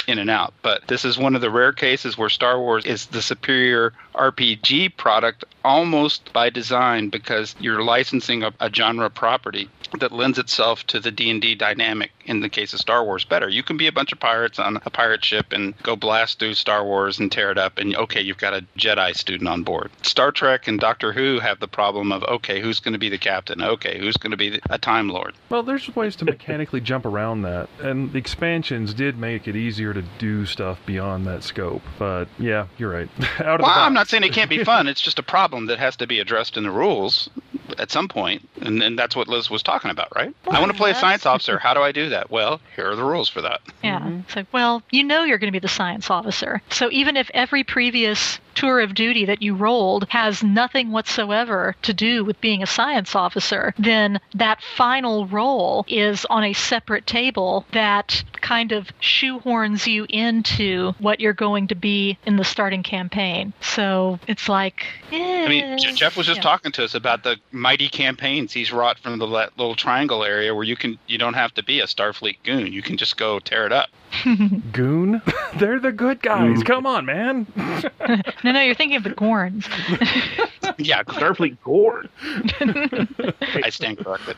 in and out. But this is one of the rare cases where Star Wars is the superior RPG product almost by design because you're licensing a, a genre property that lends itself to the D&D dynamic in the case of Star Wars better. You can be a bunch of pirates on a pirate ship and go blast through Star Wars and tear it up and okay, you've got a Jedi student on board. Star Trek and Doctor Who have the problem of okay, who's going to be the captain? Okay, who's going to be a time lord? Well, there's ways to mechanically jump around that, and the expansions did make it easier to do stuff beyond that scope. But yeah, you're right. Out of Well, the I'm not saying it can't be fun. It's just a problem that has to be addressed in the rules at some point, and, and that's what Liz was talking about, right? I want to play a science officer. How do I do that? Well, here are the rules for that. Yeah. Mm-hmm. It's like, well, you know you're going to be the science officer. So even if every previous tour of duty that you rolled has nothing whatsoever to do with being a science officer, then that final roll is on a separate table that kind of shoehorns you into what you're going to be in the starting campaign. So it's like, I mean, eh, Jeff was just yeah. talking to us about the mighty campaigns he's wrought from the little triangle area where you can you don't have to be a Starfleet goon. You can just go tear it up. Goon? They're the good guys. Mm. Come on, man. no, no, you're thinking of the Gorns. yeah, Starfleet Gorn. I stand corrected.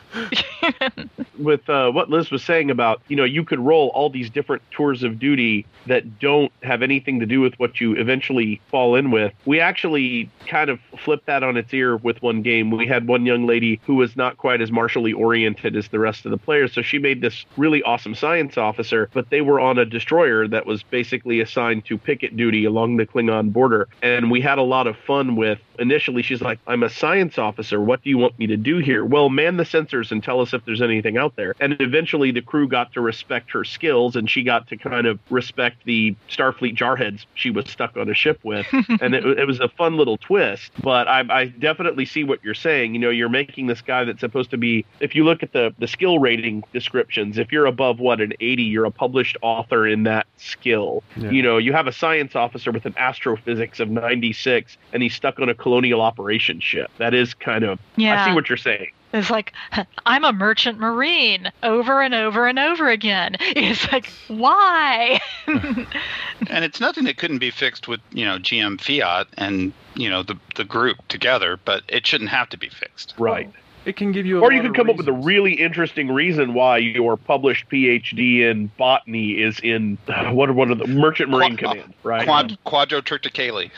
with uh, what Liz was saying about, you know, you could roll all these different tours of duty that don't have anything to do with what you eventually fall in with. We actually kind of flipped that on its ear with one game. We had one young lady who was not quite as martially oriented as the rest of the players, so she made this really awesome science officer, but they were on a destroyer that was basically assigned to picket duty along the Klingon border. And we had a lot of fun with initially she's like, I'm a science officer. What do you want me to do here? Well, man the sensors and tell us if there's anything out there. And eventually the crew got to respect her skills and she got to kind of respect the Starfleet jarheads she was stuck on a ship with. and it, it was a fun little twist. But I, I definitely see what you're saying. You know, you're making this guy that's supposed to be, if you look at the, the skill rating descriptions, if you're above what, an 80, you're a published author in that skill. Yeah. You know, you have a science officer with an astrophysics of 96 and he's stuck on a colonial operation ship. That is kind of, yeah. I see what you're saying. It's like, I'm a merchant marine over and over and over again. It's like, why? and it's nothing that couldn't be fixed with you know GM Fiat and you know the the group together, but it shouldn't have to be fixed. Right. It can give you. A Or you can could of come up with a really interesting reason why your published PhD in botany is in what are one of the Merchant Marine Qua- Command, uh, right? Quad Quadrotriticale.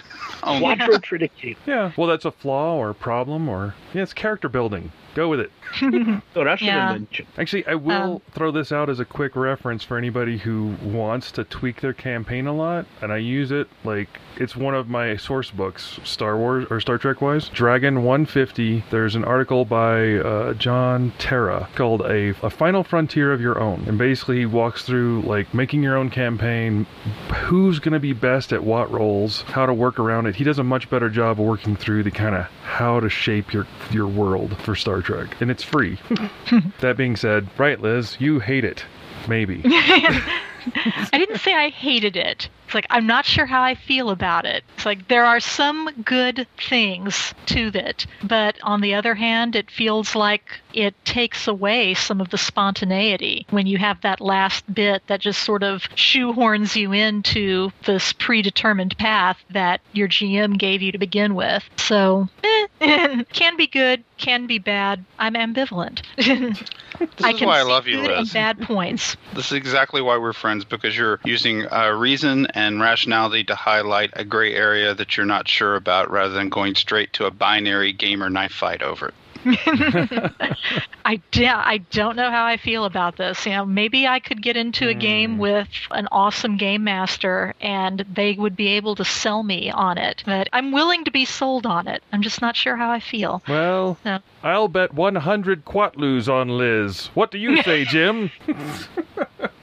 Only. Quadrotriticale. Yeah. Well, that's a flaw or a problem or yeah, it's character building. Go with it. So that's Yeah. an invention. Actually, I will Um, throw this out as a quick reference for anybody who wants to tweak their campaign a lot, and I use it like it's one of my source books, Star Wars or Star Trek wise. Dragon 150. There's an article by uh, John Terra called a, "A Final Frontier of Your Own," and basically he walks through like making your own campaign, who's going to be best at what roles, how to work around it. He does a much better job of working through the kind of how to shape your your world for Star Trek, and it's free. that being said, right, Liz, you hate it. Maybe. I didn't say I hated it. It's like I'm not sure how I feel about it. It's like there are some good things to it, but on the other hand, it feels like it takes away some of the spontaneity when you have that last bit that just sort of shoehorns you into this predetermined path that your GM gave you to begin with. So, eh, can be good, can be bad. I'm ambivalent. I is can why I love you, Liz. bad points. This is exactly why we're friends because you're using uh, reason and rationality to highlight a gray area that you're not sure about rather than going straight to a binary gamer knife fight over it. I, yeah, I don't know how I feel about this. You know, maybe I could get into a game mm. with an awesome game master and they would be able to sell me on it. But I'm willing to be sold on it. I'm just not sure how I feel. Well, No. I'll bet 100 quatloos on Liz. What do you say, Jim?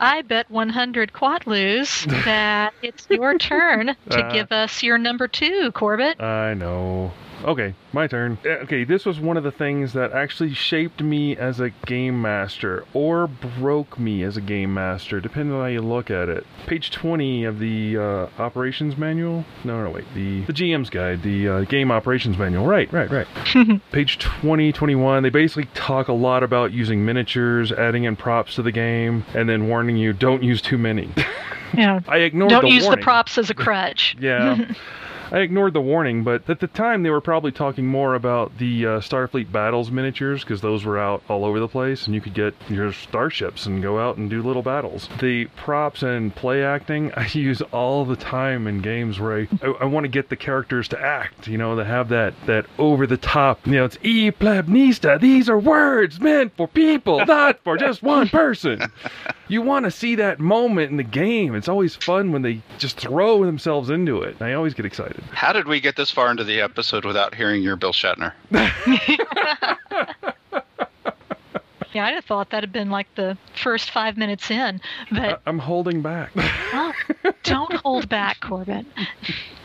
I bet 100 quatloos that it's your turn to Uh. give us your number two, Corbett. I know. Okay, my turn. Okay, this was one of the things that actually shaped me as a game master, or broke me as a game master, depending on how you look at it. Page 20 of the uh, operations manual. No, no, wait. The the GM's guide, the uh, game operations manual. Right, right, right. Page 20, 21. They basically talk a lot about using miniatures, adding in props to the game, and then warning you don't use too many. Yeah. I ignored Don't the use warning. the props as a crutch. Yeah. I ignored the warning, but at the time they were probably talking more about the uh, Starfleet battles miniatures because those were out all over the place, and you could get your starships and go out and do little battles. The props and play acting I use all the time in games where I, I, I want to get the characters to act, you know, to have that that over the top, you know, it's e plebnista. These are words meant for people, not for just one person. You want to see that moment in the game. It's always fun when they just throw themselves into it. I always get excited. How did we get this far into the episode without hearing your Bill Shatner? Yeah, I'd have thought that had been like the first five minutes in. But I- I'm holding back. oh, don't hold back, Corbett.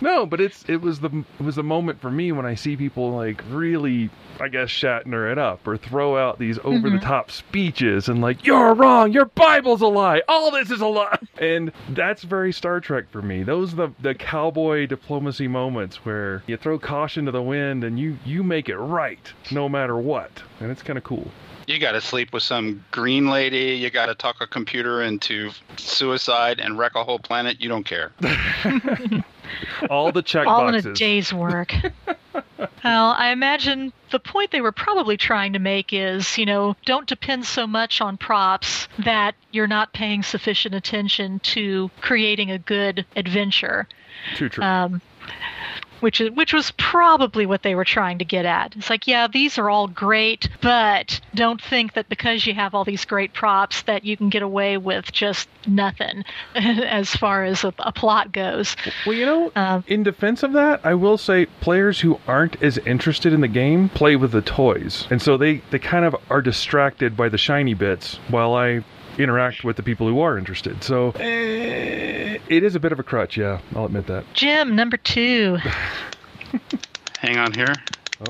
no, but it's it was the it was the moment for me when I see people like really, I guess, Shatner it up or throw out these over the mm-hmm. top speeches and like you're wrong, your Bible's a lie, all this is a lie, and that's very Star Trek for me. Those are the the cowboy diplomacy moments where you throw caution to the wind and you you make it right no matter what, and it's kind of cool. You got to sleep with some green lady. You got to talk a computer into suicide and wreck a whole planet. You don't care. All the check All in a day's work. Well, I imagine the point they were probably trying to make is, you know, don't depend so much on props that you're not paying sufficient attention to creating a good adventure. Too true. Um, which is which was probably what they were trying to get at. It's like, yeah, these are all great, but don't think that because you have all these great props that you can get away with just nothing as far as a, a plot goes. Well, you know, Um, in defense of that, I will say players who aren't as interested in the game play with the toys. And so they, they kind of are distracted by the shiny bits while I interact with the people who are interested. So eh, it is a bit of a crutch, yeah, I'll admit that. Jim, number two. Hang on here. Oh.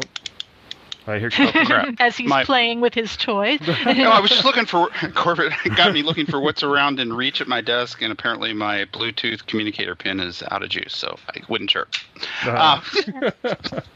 I hear crap. as he's My- playing with his toy. no, I was just looking for Corbett. Got me looking for what's around in reach at my desk, and apparently my Bluetooth communicator pin is out of juice, so I wouldn't chirp. Uh,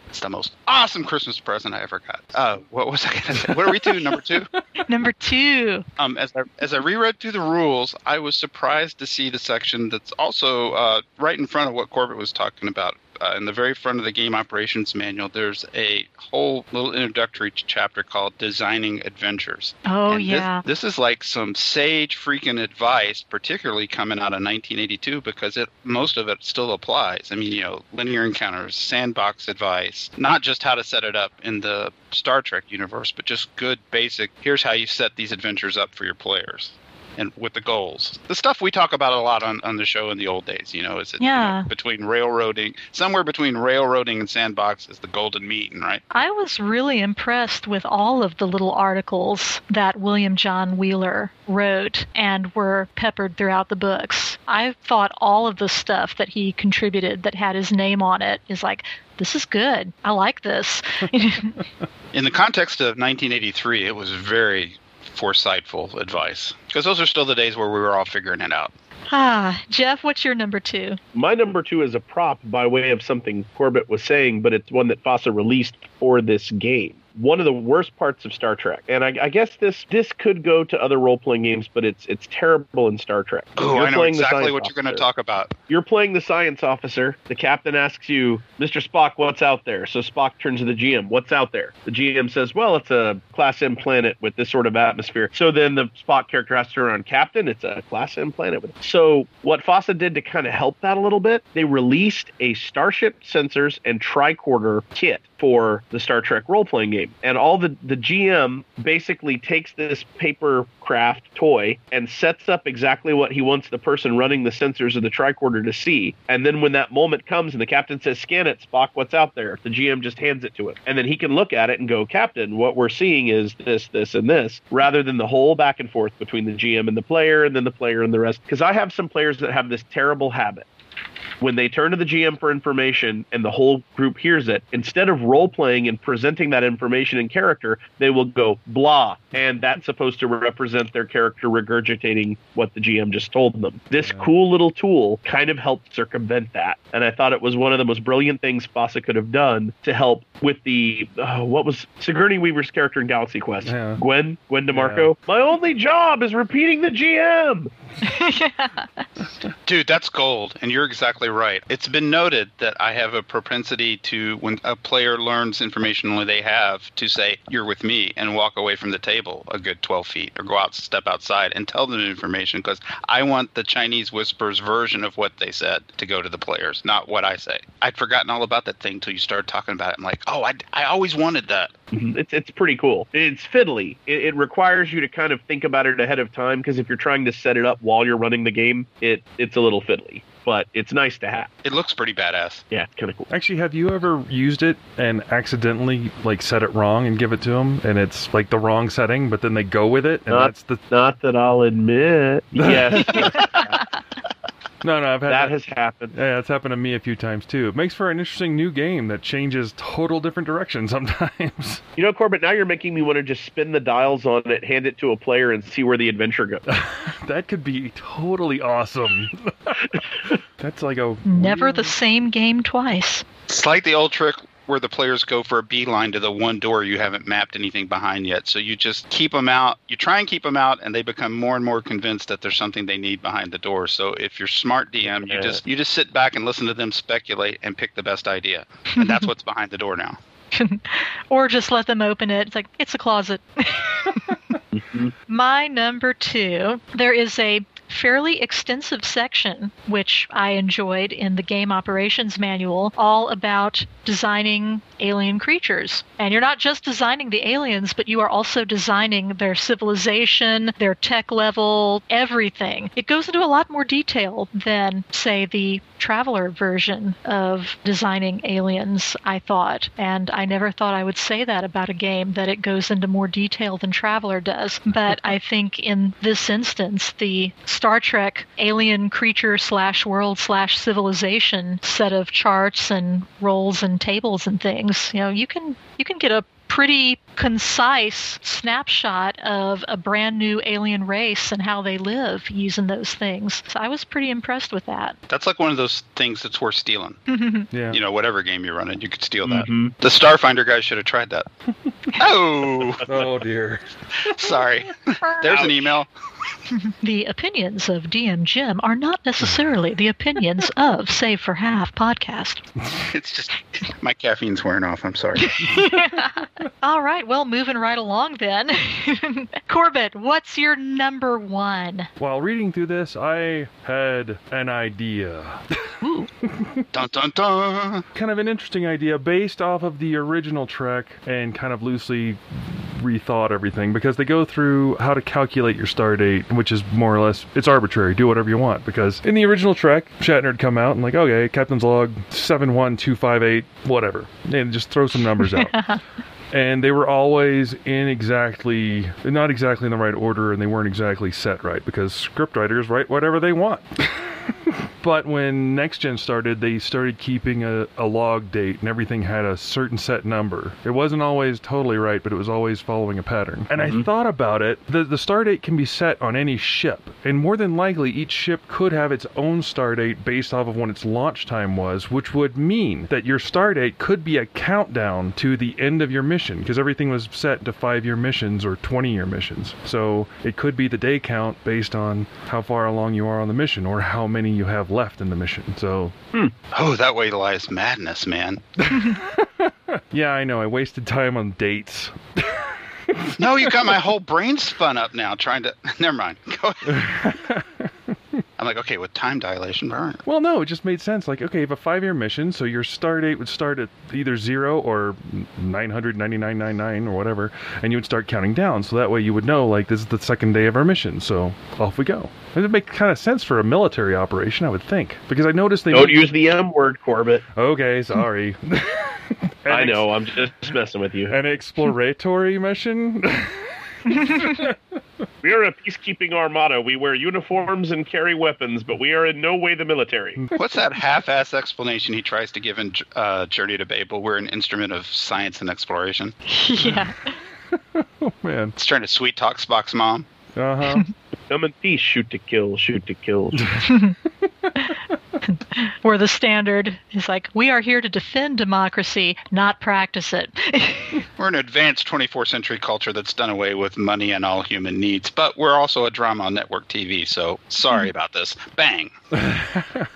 it's the most awesome Christmas present I ever got. Uh, what was I going to say? What are we to? Number two. number two. Um, as I as I reread through the rules, I was surprised to see the section that's also uh, right in front of what Corbett was talking about. Uh, in the very front of the game operations manual, there's a whole little introductory chapter called "Designing Adventures." Oh And this- yeah. This, is like some sage freaking advice, particularly coming out of 1982, because it most of it still applies. I mean, you know, linear encounters, sandbox advice, not just how to set it up in the Star Trek universe, but just good basic. Here's how you set these adventures up for your players. And with the goals, the stuff we talk about a lot on, on the show in the old days, you know, is it you know, Yeah. between railroading, somewhere between railroading and sandbox is the golden mean, right? I was really impressed with all of the little articles that William John Wheeler wrote and were peppered throughout the books. I thought all of the stuff that he contributed that had his name on it is like, this is good. I like this. In the context of 1983, it was very foresightful advice. Because those are still the days where we were all figuring it out. Ah, Jeff, what's your number two? My number two is a prop by way of something Corbett was saying, but it's one that FASA released for this game. One of the worst parts of Star Trek, and I, I guess this this could go to other role playing games, but it's it's terrible in Star Trek. Oh, You're I know exactly what you're going to talk about. You're playing the science officer. The captain asks you, Mr. Spock, what's out there? So Spock turns to the GM, what's out there? The GM says, well, it's a Class M planet with this sort of atmosphere. So then the Spock character has to turn on Captain. It's a Class M planet. With so what FASA did to kind of help that a little bit, they released a Starship sensors and tricorder kit for the Star Trek role playing game. And all the, the GM basically takes this paper craft toy and sets up exactly what he wants the person running the sensors of the tricorder to see. And then when that moment comes and the captain says, scan it, Spock, what's out there? The GM just hands it to him. And then he can look at it and go, Captain, what we're seeing is this, this, and this, rather than the whole back and forth between the GM and the player and then the player and the rest. Because I have some players that have this terrible habit when they turn to the GM for information and the whole group hears it, instead of role playing and presenting that information in character, they will go blah. And that's supposed to represent their character regurgitating what the GM just told them. This cool little tool kind of helped circumvent that. And I thought it was one of the most brilliant things FASA could have done to help with the, uh, what was Sigourney Weaver's character in Galaxy Quest? Yeah. Gwen? Gwen DeMarco? My only job is repeating the GM. Dude, that's gold, and you're exactly right. It's been noted that I have a propensity to, when a player learns information only they have, to say, You're with me, and walk away from the table a good 12 feet, or go out, step outside, and tell them information, because I want the Chinese Whispers version of what they said to go to the players, not what I say. I'd forgotten all about that thing until you started talking about it. I'm like, Oh, I, I always wanted that. Mhm. It's it's pretty cool. It's fiddly. It, it requires you to kind of think about it ahead of time because if you're trying to set it up while you're running the game, it it's a little fiddly. But it's nice to have. It looks pretty badass. Yeah, it's kind of cool. Actually, have you ever used it and accidentally like set it wrong and give it to them, and it's like the wrong setting, but then they go with it, and Not- that's the Not that I'll admit. Yes, no, no. I've had that has happened. Yeah, it's happened to me a few times too. It makes for an interesting new game that changes total different directions sometimes. You know, Corbett, now you're making me want to just spin the dials on it, hand it to a player, and see where the adventure goes. that could be totally awesome. That's like a Never the same game twice. It's like the old trick where the players go for a beeline to the one door you haven't mapped anything behind yet. So you just keep them out. You try and keep them out, and they become more and more convinced that there's something they need behind the door. So if you're smart DM, you just you just sit back and listen to them speculate and pick the best idea, and that's what's behind the door now. or just let them open it. It's like, it's a closet. My number two, there is a fairly extensive section, which I enjoyed in the game operations manual, all about designing alien creatures. And you're not just designing the aliens, but you are also designing their civilization, their tech level, everything. It goes into a lot more detail than, say, the Traveller version of designing aliens, I thought. And I never thought I would say that about a game, that it goes into more detail than Traveller does. But I think in this instance, the Star Trek alien creature slash world slash civilization set of charts and roles and tables and things, you know, you can you can get a pretty concise snapshot of a brand new alien race and how they live using those things. So I was pretty impressed with that. That's like one of those things that's worth stealing. yeah. You know, whatever game you're running, you could steal that. Mhm. The Starfinder guys should have tried that. oh, oh dear. sorry. There's an email. The opinions of DM Jim are not necessarily the opinions of Save for Half podcast. It's just my caffeine's wearing off. I'm sorry. All right, well, moving right along then. Corbett, what's your number one? While reading through this, I had an idea. dun dun dun. Kind of an interesting idea based off of the original Trek and kind of loosely rethought everything because they go through how to calculate your star date, which is more or less it's arbitrary. Do whatever you want because in the original Trek, Shatner had come out and like, okay, Captain's log seven one two five eight, whatever, and just throw some numbers out. and they were always in exactly not exactly in the right order and they weren't exactly set right because script writers write whatever they want but when next gen started, they started keeping a, a log date, and everything had a certain set number. It wasn't always totally right, but it was always following a pattern. And I mm-hmm. thought about it. The the star date can be set on any ship, and more than likely, each ship could have its own star date based off of when its launch time was, which would mean that your star date could be a countdown to the end of your mission, because everything was set to five year missions or 20 year missions. So it could be the day count based on how far along you are on the mission or how many you have left in the mission. So, hmm. Oh, that way lies madness, man. yeah, I know. I wasted time on dates. No, you got my whole brain spun up now trying to. Never mind. Go ahead. I'm like, okay, with time dilation, all right. Well, no, it just made sense. Like, okay, you have a five year mission, so your star date would start at either zero or 999.99 or whatever, and you would start counting down. So that way you would know, like, this is the second day of our mission, so off we go. It would make kind of sense for a military operation, I would think. Because I noticed they. Don't use the M word, Corbett. Okay, sorry. I know. I'm just messing with you. An exploratory mission? We are a peacekeeping armada. We wear uniforms and carry weapons, but we are in no way the military. What's that half-ass explanation he tries to give in uh, Journey to Babel? We're an instrument of science and exploration. yeah. oh, man. It's trying to sweet talk Spock's mom. Uh huh. Come and peace, shoot to kill, shoot to kill. Where the standard is like, we are here to defend democracy, not practice it. We're an advanced 24th century culture that's done away with money and all human needs, but we're also a drama on network TV, so sorry mm-hmm. about this. Bang.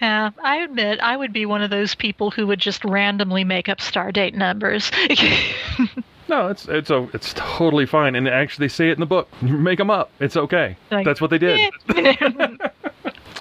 Yeah, I admit I would be one of those people who would just randomly make up star date numbers. No, it's it's a, it's totally fine, and actually they say it in the book. Make them up. It's okay. Like, That's what they did.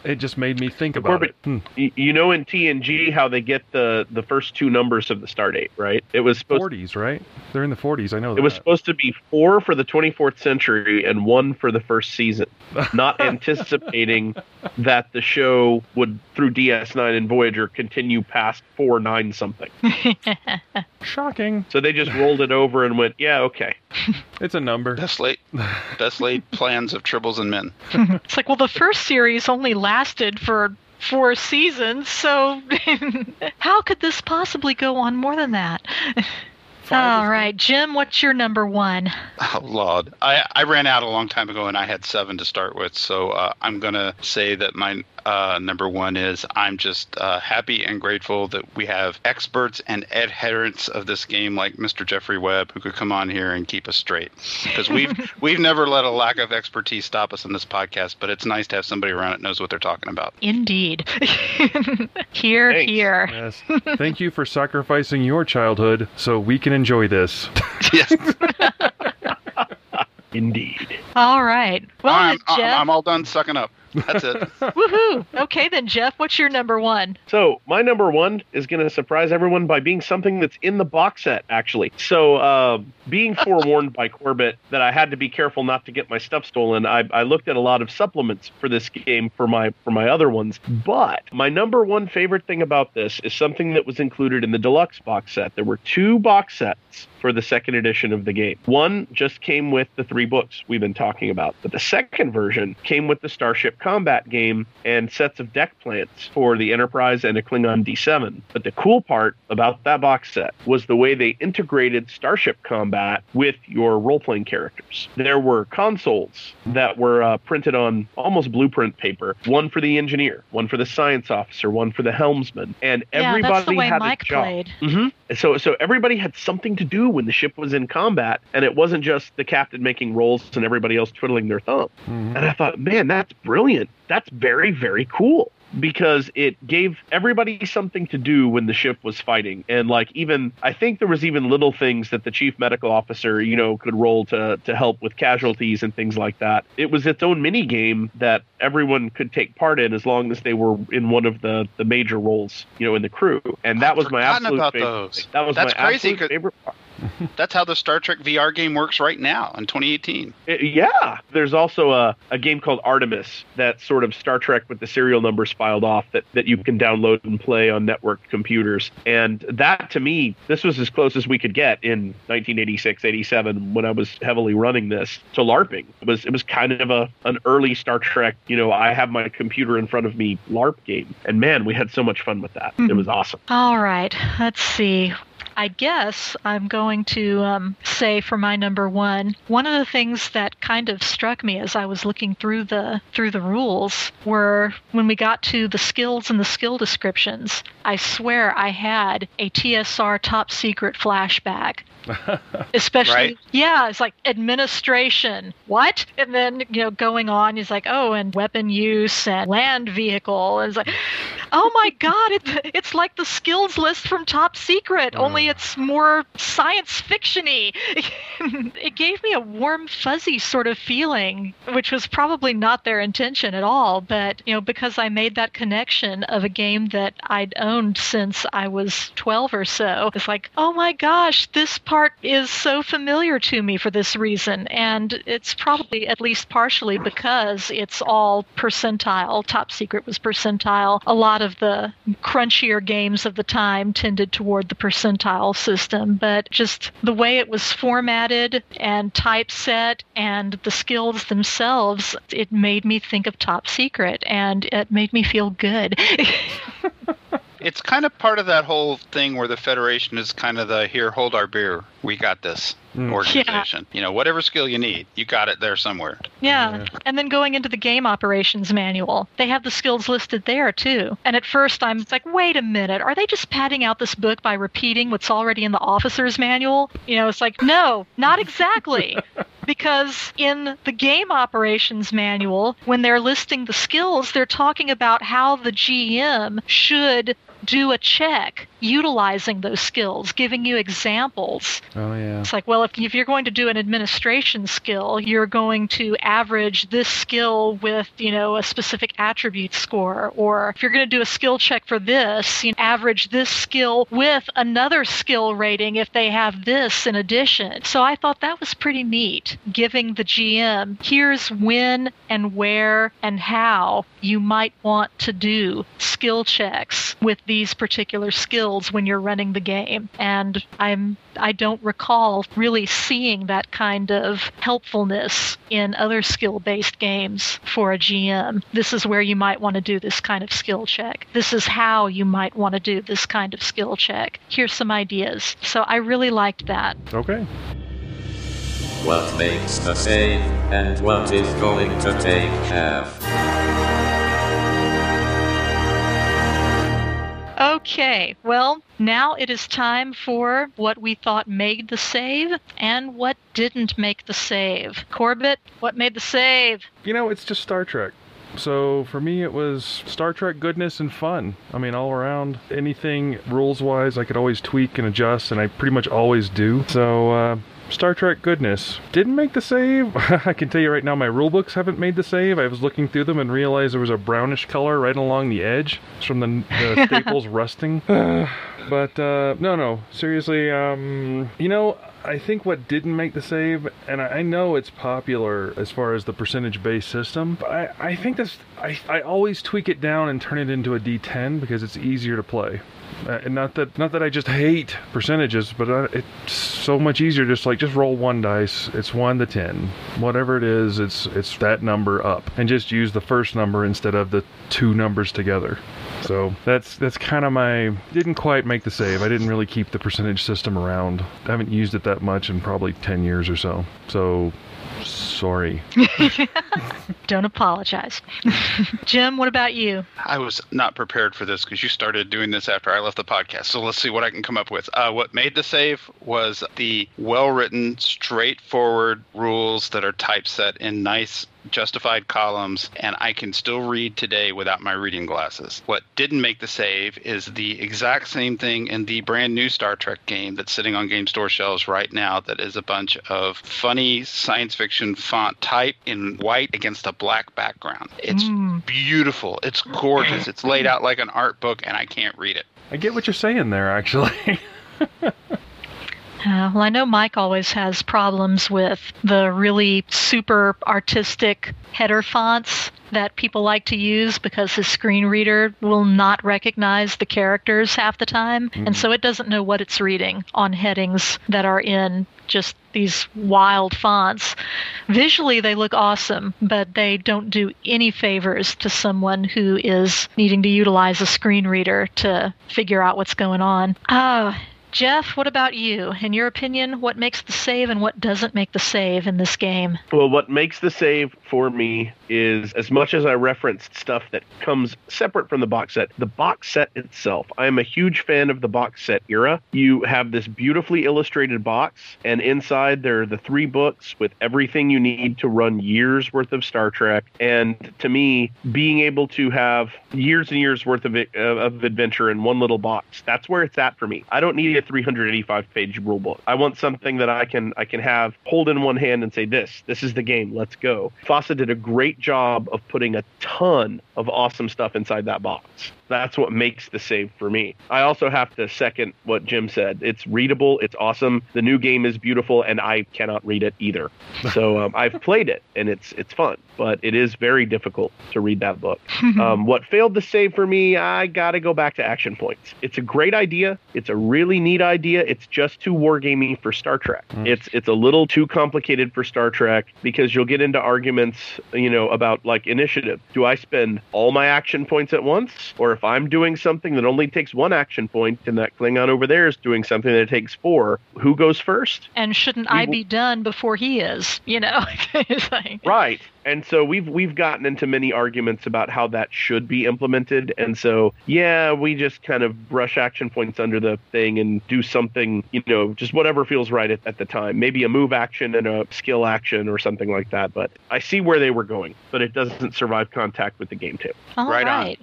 It just made me think about Corbett, it. Hmm. you know in TNG how they get the the first two numbers of the star date, right? It was 40s, right? They're in the 40s. I know it that. was supposed to be four for the 24th century and one for the first season, not anticipating that the show would through DS9 and Voyager continue past four nine something. Shocking. So they just rolled it over and went, yeah, okay. It's a number. Best laid, best laid plans of tribbles and men. it's like, well, the first series only lasted for four seasons, so how could this possibly go on more than that? All right, Jim, what's your number one? Oh Lord, I I ran out a long time ago, and I had seven to start with. So uh, I'm gonna say that my uh, number one is I'm just uh, happy and grateful that we have experts and adherents of this game like Mr. Jeffrey Webb who could come on here and keep us straight. Because we've we've never let a lack of expertise stop us in this podcast, but it's nice to have somebody around that knows what they're talking about. Indeed. here, Thanks. here. Yes. Thank you for sacrificing your childhood so we can enjoy this. yes, Indeed. All right. Well, I'm, Jeff. I'm I'm all done sucking up. That's it. Woohoo. Okay, then, Jeff, what's your number one? So my number one is going to surprise everyone by being something that's in the box set, actually. So uh, being forewarned by Corbett that I had to be careful not to get my stuff stolen, I, I looked at a lot of supplements for this game for my for my other ones. But my number one favorite thing about this is something that was included in the deluxe box set. There were two box sets for the second edition of the game. One just came with the three books we've been talking about, but the second version came with the Starship Combat game and sets of deck plants for the Enterprise and a Klingon D7. But the cool part about that box set was the way they integrated Starship Combat with your role playing characters. There were consoles that were uh, printed on almost blueprint paper one for the engineer, one for the science officer, one for the helmsman, and everybody yeah, that's the way had Mike a job. played. hmm So, so everybody had something to do when the ship was in combat, and it wasn't just the captain making rolls and everybody else twiddling their thumb. Mm-hmm. And I thought, man, that's brilliant. That's very, very cool because it gave everybody something to do when the ship was fighting. And like even I think there was even little things that the chief medical officer, you know, could roll to to help with casualties and things like that. It was its own mini game that everyone could take part in as long as they were in one of the the major roles, you know, in the crew. And that was my absolute about favorite. those. That was That's my crazy, absolute 'cause- favorite part. That's how the Star Trek VR game works right now in 2018. Uh, yeah. There's also a, a game called Artemis that's sort of Star Trek with the serial numbers filed off that, that you can download and play on network computers. And that, to me, this was as close as we could get in 1986, 87 when I was heavily running this to LARPing. It was it was kind of a an early Star Trek, you know, I have my computer in front of me LARP game. And man, we had so much fun with that. It was awesome. All right, let's see. I guess I'm going to um, say for my number one, one of the things that kind of struck me as I was looking through the through the rules were when we got to the skills and the skill descriptions. I swear I had a TSR top secret flashback especially Right. yeah it's like administration. What? And then you know going on he's like oh and weapon use and land vehicle. And it's like oh my god it, it's like the skills list from top secret only mm. it's more science fictiony. It gave me a warm fuzzy sort of feeling which was probably not their intention at all. But you know because i made that connection of a game that i'd owned since i was 12 or so it's like oh my gosh this part is so familiar to me for this reason and it's probably at least partially because it's all percentile. Top secret was percentile. A lot of the crunchier games of the time tended toward the percentile system but just the way it was formatted and typeset and the skills themselves it made me think of top secret and it made me feel good It's kind of part of that whole thing where the Federation is kind of the here, hold our beer, we got this Mm. organization. You know, whatever skill you need, you got it there somewhere. Yeah. And then going into the game operations manual, they have the skills listed there too. And at first I'm like, wait a minute, are they just padding out this book by repeating what's already in the officer's manual? You know, it's like, no, not exactly. because in the game operations manual, when they're listing the skills, they're talking about how the GM should do a check utilizing those skills, giving you examples. Oh yeah. It's like, well, if, if you're going to do an administration skill, you're going to average this skill with, you know, a specific attribute score. Or if you're going to do a skill check for this, you average this skill with another skill rating if they have this in addition. So I thought that was pretty neat, giving the GM here's when and where and how you might want to do skill checks with these particular skills when you're running the game. And I'm I don't recall really seeing that kind of helpfulness in other skill-based games for a GM. This is where you might want to do this kind of skill check. This is how you might want to do this kind of skill check. Here's some ideas. So I really liked that. Okay. What makes the save, and what is going to take half? Okay, well, now it is time for what we thought made the save and what didn't make the save. Corbett, what made the save? You know, it's just Star Trek. So for me, it was Star Trek goodness and fun. I mean, all around. Anything rules wise, I could always tweak and adjust, and I pretty much always do. So, uh, Star Trek goodness. Didn't make the save. I can tell you right now, my rule books haven't made the save. I was looking through them and realized there was a brownish color right along the edge it's from the, the staples rusting. but uh, no, no, seriously. Um, you know, I think what didn't make the save, and I, I know it's popular as far as the percentage-based system, but I, I think this. I, I always tweak it down and turn it into a D10 because it's easier to play. Uh, and not that not that I just hate percentages, but uh, it's so much easier. Just like just roll one dice. It's one to ten, whatever it is. It's it's that number up, and just use the first number instead of the two numbers together. So that's that's kind of my didn't quite make the save. I didn't really keep the percentage system around. I haven't used it that much in probably ten years or so. So sorry. Don't apologize. Jim, what about you? I was not prepared for this because you started doing this after I left the podcast. So let's see what I can come up with. Uh, what made the save was the well written, straightforward rules that are typeset in nice, justified columns, and I can still read today without my reading glasses. What didn't make the save is the exact same thing in the brand new Star Trek game that's sitting on game store shelves right now that is a bunch of funny science fiction font type in white against a black background. It's hmm. beautiful. It's gorgeous. It's laid out like an art book, and I can't read it. I get what you're saying there, actually. Uh, well, I know Mike always has problems with the really super artistic header fonts that people like to use because his screen reader will not recognize the characters half the time. Mhm. And so it doesn't know what it's reading on headings that are in just these wild fonts. Visually, they look awesome, but they don't do any favors to someone who is needing to utilize a screen reader to figure out what's going on. Uh, Jeff, what about you? In your opinion, what makes the save and what doesn't make the save in this game? Well, what makes the save for me is as much as I referenced stuff that comes separate from the box set, the box set itself. I am a huge fan of the box set era. You have this beautifully illustrated box, and inside there are the three books with everything you need to run years worth of Star Trek. And to me, being able to have years and years worth of, of adventure in one little box, that's where it's at for me. I don't need a 385 page rule book. I want something that I can I can have hold in one hand and say this this is the game. Let's go. FASA did a great job of putting a ton of awesome stuff inside that box. That's what makes the save for me. I also have to second what Jim said. It's readable. It's awesome. The new game is beautiful, and I cannot read it either. So um, I've played it, and it's it's fun, but it is very difficult to read that book. um, what failed the save for me, I got to go back to action points. It's a great idea. It's a really neat idea. It's just too wargaming for Star Trek. It's it's a little too complicated for Star Trek because you'll get into arguments, you know, about like initiative. Do I spend all my action points at once, or if I'm doing something that only takes one action point, and that Klingon over there is doing something that takes four, who goes first? And shouldn't I be done before he is? You know, like- Right. And so we've we've gotten into many arguments about how that should be implemented. And so yeah, we just kind of brush action points under the thing and do something, you know, just whatever feels right at, at the time. Maybe a move action and a skill action or something like that. But I see where they were going, but it doesn't survive contact with the game too. All right. Right.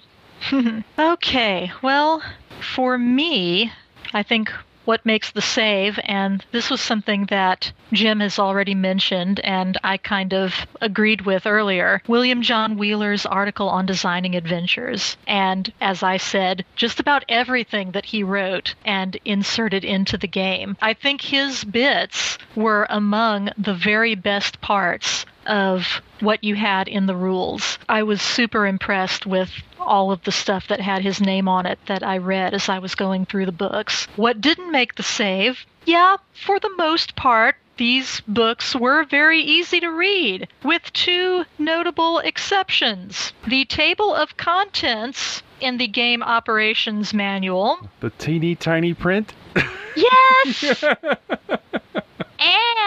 on. okay. Well, for me, I think what makes the save, and this was something that Jim has already mentioned, and I kind of agreed with earlier William John Wheeler's article on designing adventures. And as I said, just about everything that he wrote and inserted into the game. I think his bits were among the very best parts of what you had in the rules. I was super impressed with all of the stuff that had his name on it that I read as I was going through the books. What didn't make the save? Yeah, for the most part, these books were very easy to read, with two notable exceptions. The table of contents in the game operations manual The teeny tiny print. Yes! and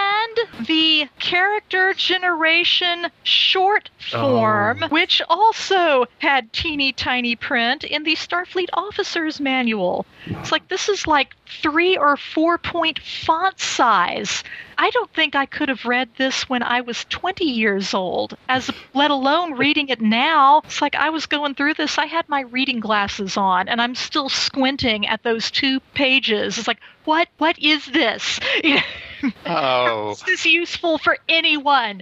the character generation short form, Oh. which also had teeny tiny print in the Starfleet Officer's Manual. It's like this is like three or four point font size. I don't think I could have read this when I was 20 years old, as let alone reading it now. It's like I was going through this, I had my reading glasses on, and I'm still squinting at those two pages. It's like, what? What is this? Oh, this Is useful for anyone?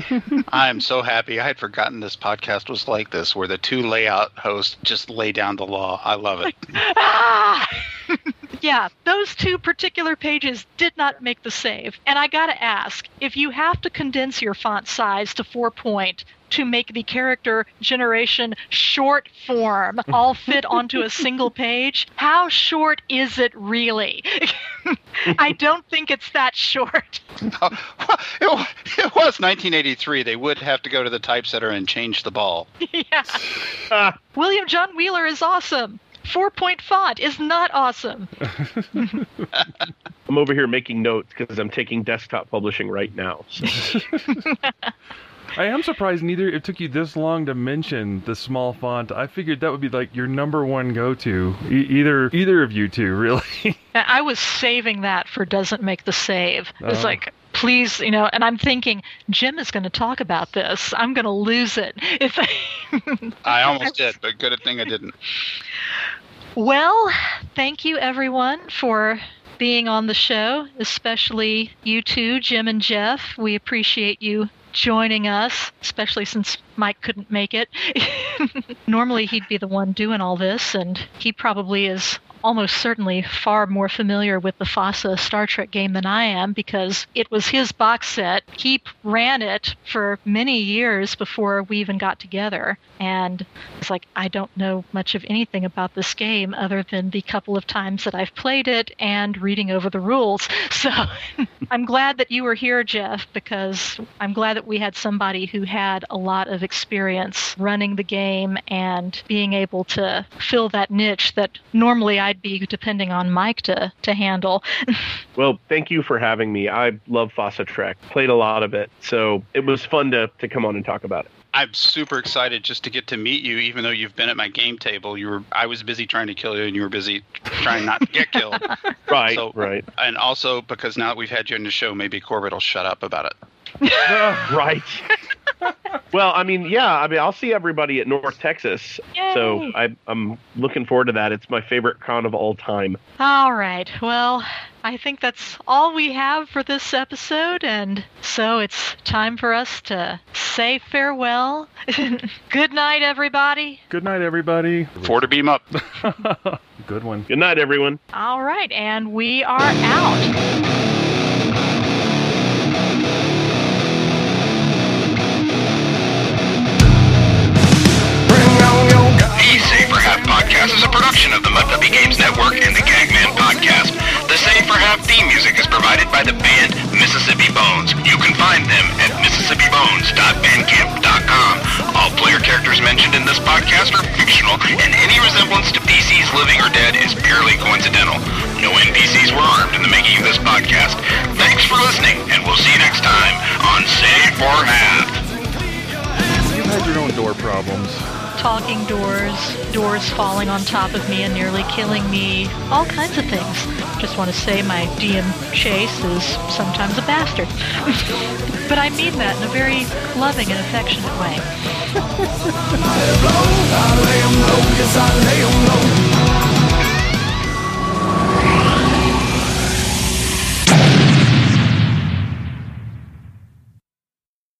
I'm so happy. I had forgotten this podcast was like this, where the two layout hosts just lay down the law. I love it. ah! yeah, those two particular pages did not make the save. And I gotta ask if you have to condense your font size to four point to make the character generation short form all fit onto a single page, how short is it really? I don't think it's that short. Uh, it, wa- it was 1983. They would have to go to the typesetter and change the ball. yeah. William John Wheeler is awesome. Four point font is not awesome. I'm over here making notes because I'm taking desktop publishing right now. So. I am surprised neither it took you this long to mention the small font. I figured that would be like your number one go-to. E- either either of you two, really. I was saving that for doesn't make the save. It's Oh. like, please, you know, and I'm thinking Jim is going to talk about this. I'm going to lose it. If I almost did, but good thing I didn't. well, thank you everyone for being on the show, especially you two, Jim and Jeff. We appreciate you joining us, especially since Mike couldn't make it. Normally he'd be the one doing all this, and he probably is almost certainly far more familiar with the FASA Star Trek game than I am because it was his box set. He ran it for many years before we even got together. And it's like, I don't know much of anything about this game other than the couple of times that I've played it and reading over the rules. So I'm glad that you were here, Jeff, because I'm glad that we had somebody who had a lot of experience running the game and being able to fill that niche that normally I'd be depending on Mike to, to handle. Well, thank you for having me. I love FASA Trek. Played a lot of it, so it was fun to, to come on and talk about it. I'm super excited just to get to meet you, even though you've been at my game table. You were I was busy trying to kill you, and you were busy trying not to get killed. Right, So- right. And also because now that we've had you on the show, maybe Corbett will shut up about it. right. well, I mean, yeah, I mean, I'll see everybody at North Texas. So I, I'm looking forward to that. It's my favorite con of all time. All right. Well, I think that's all we have for this episode, and so it's time for us to say farewell. Good night, everybody. Good night, everybody. Four to beam up. Good one. Good night, everyone. All right, and we are out. Podcast is a production of the Mud Puppy Games Network and the Gagman podcast. The Save for Half theme music is provided by the band Mississippi Bones. You can find them at mississippibones.bandcamp.com. All player characters mentioned in this podcast are fictional, and any resemblance to PCs living or dead is purely coincidental. No NPCs were harmed in the making of this podcast. Thanks for listening, and we'll see you next time on Save for Half. You've had your own door problems. Talking doors, doors falling on top of me and nearly killing me, all kinds of things. Just want to say my DM Chase is sometimes a bastard. but I mean that in a very loving and affectionate way.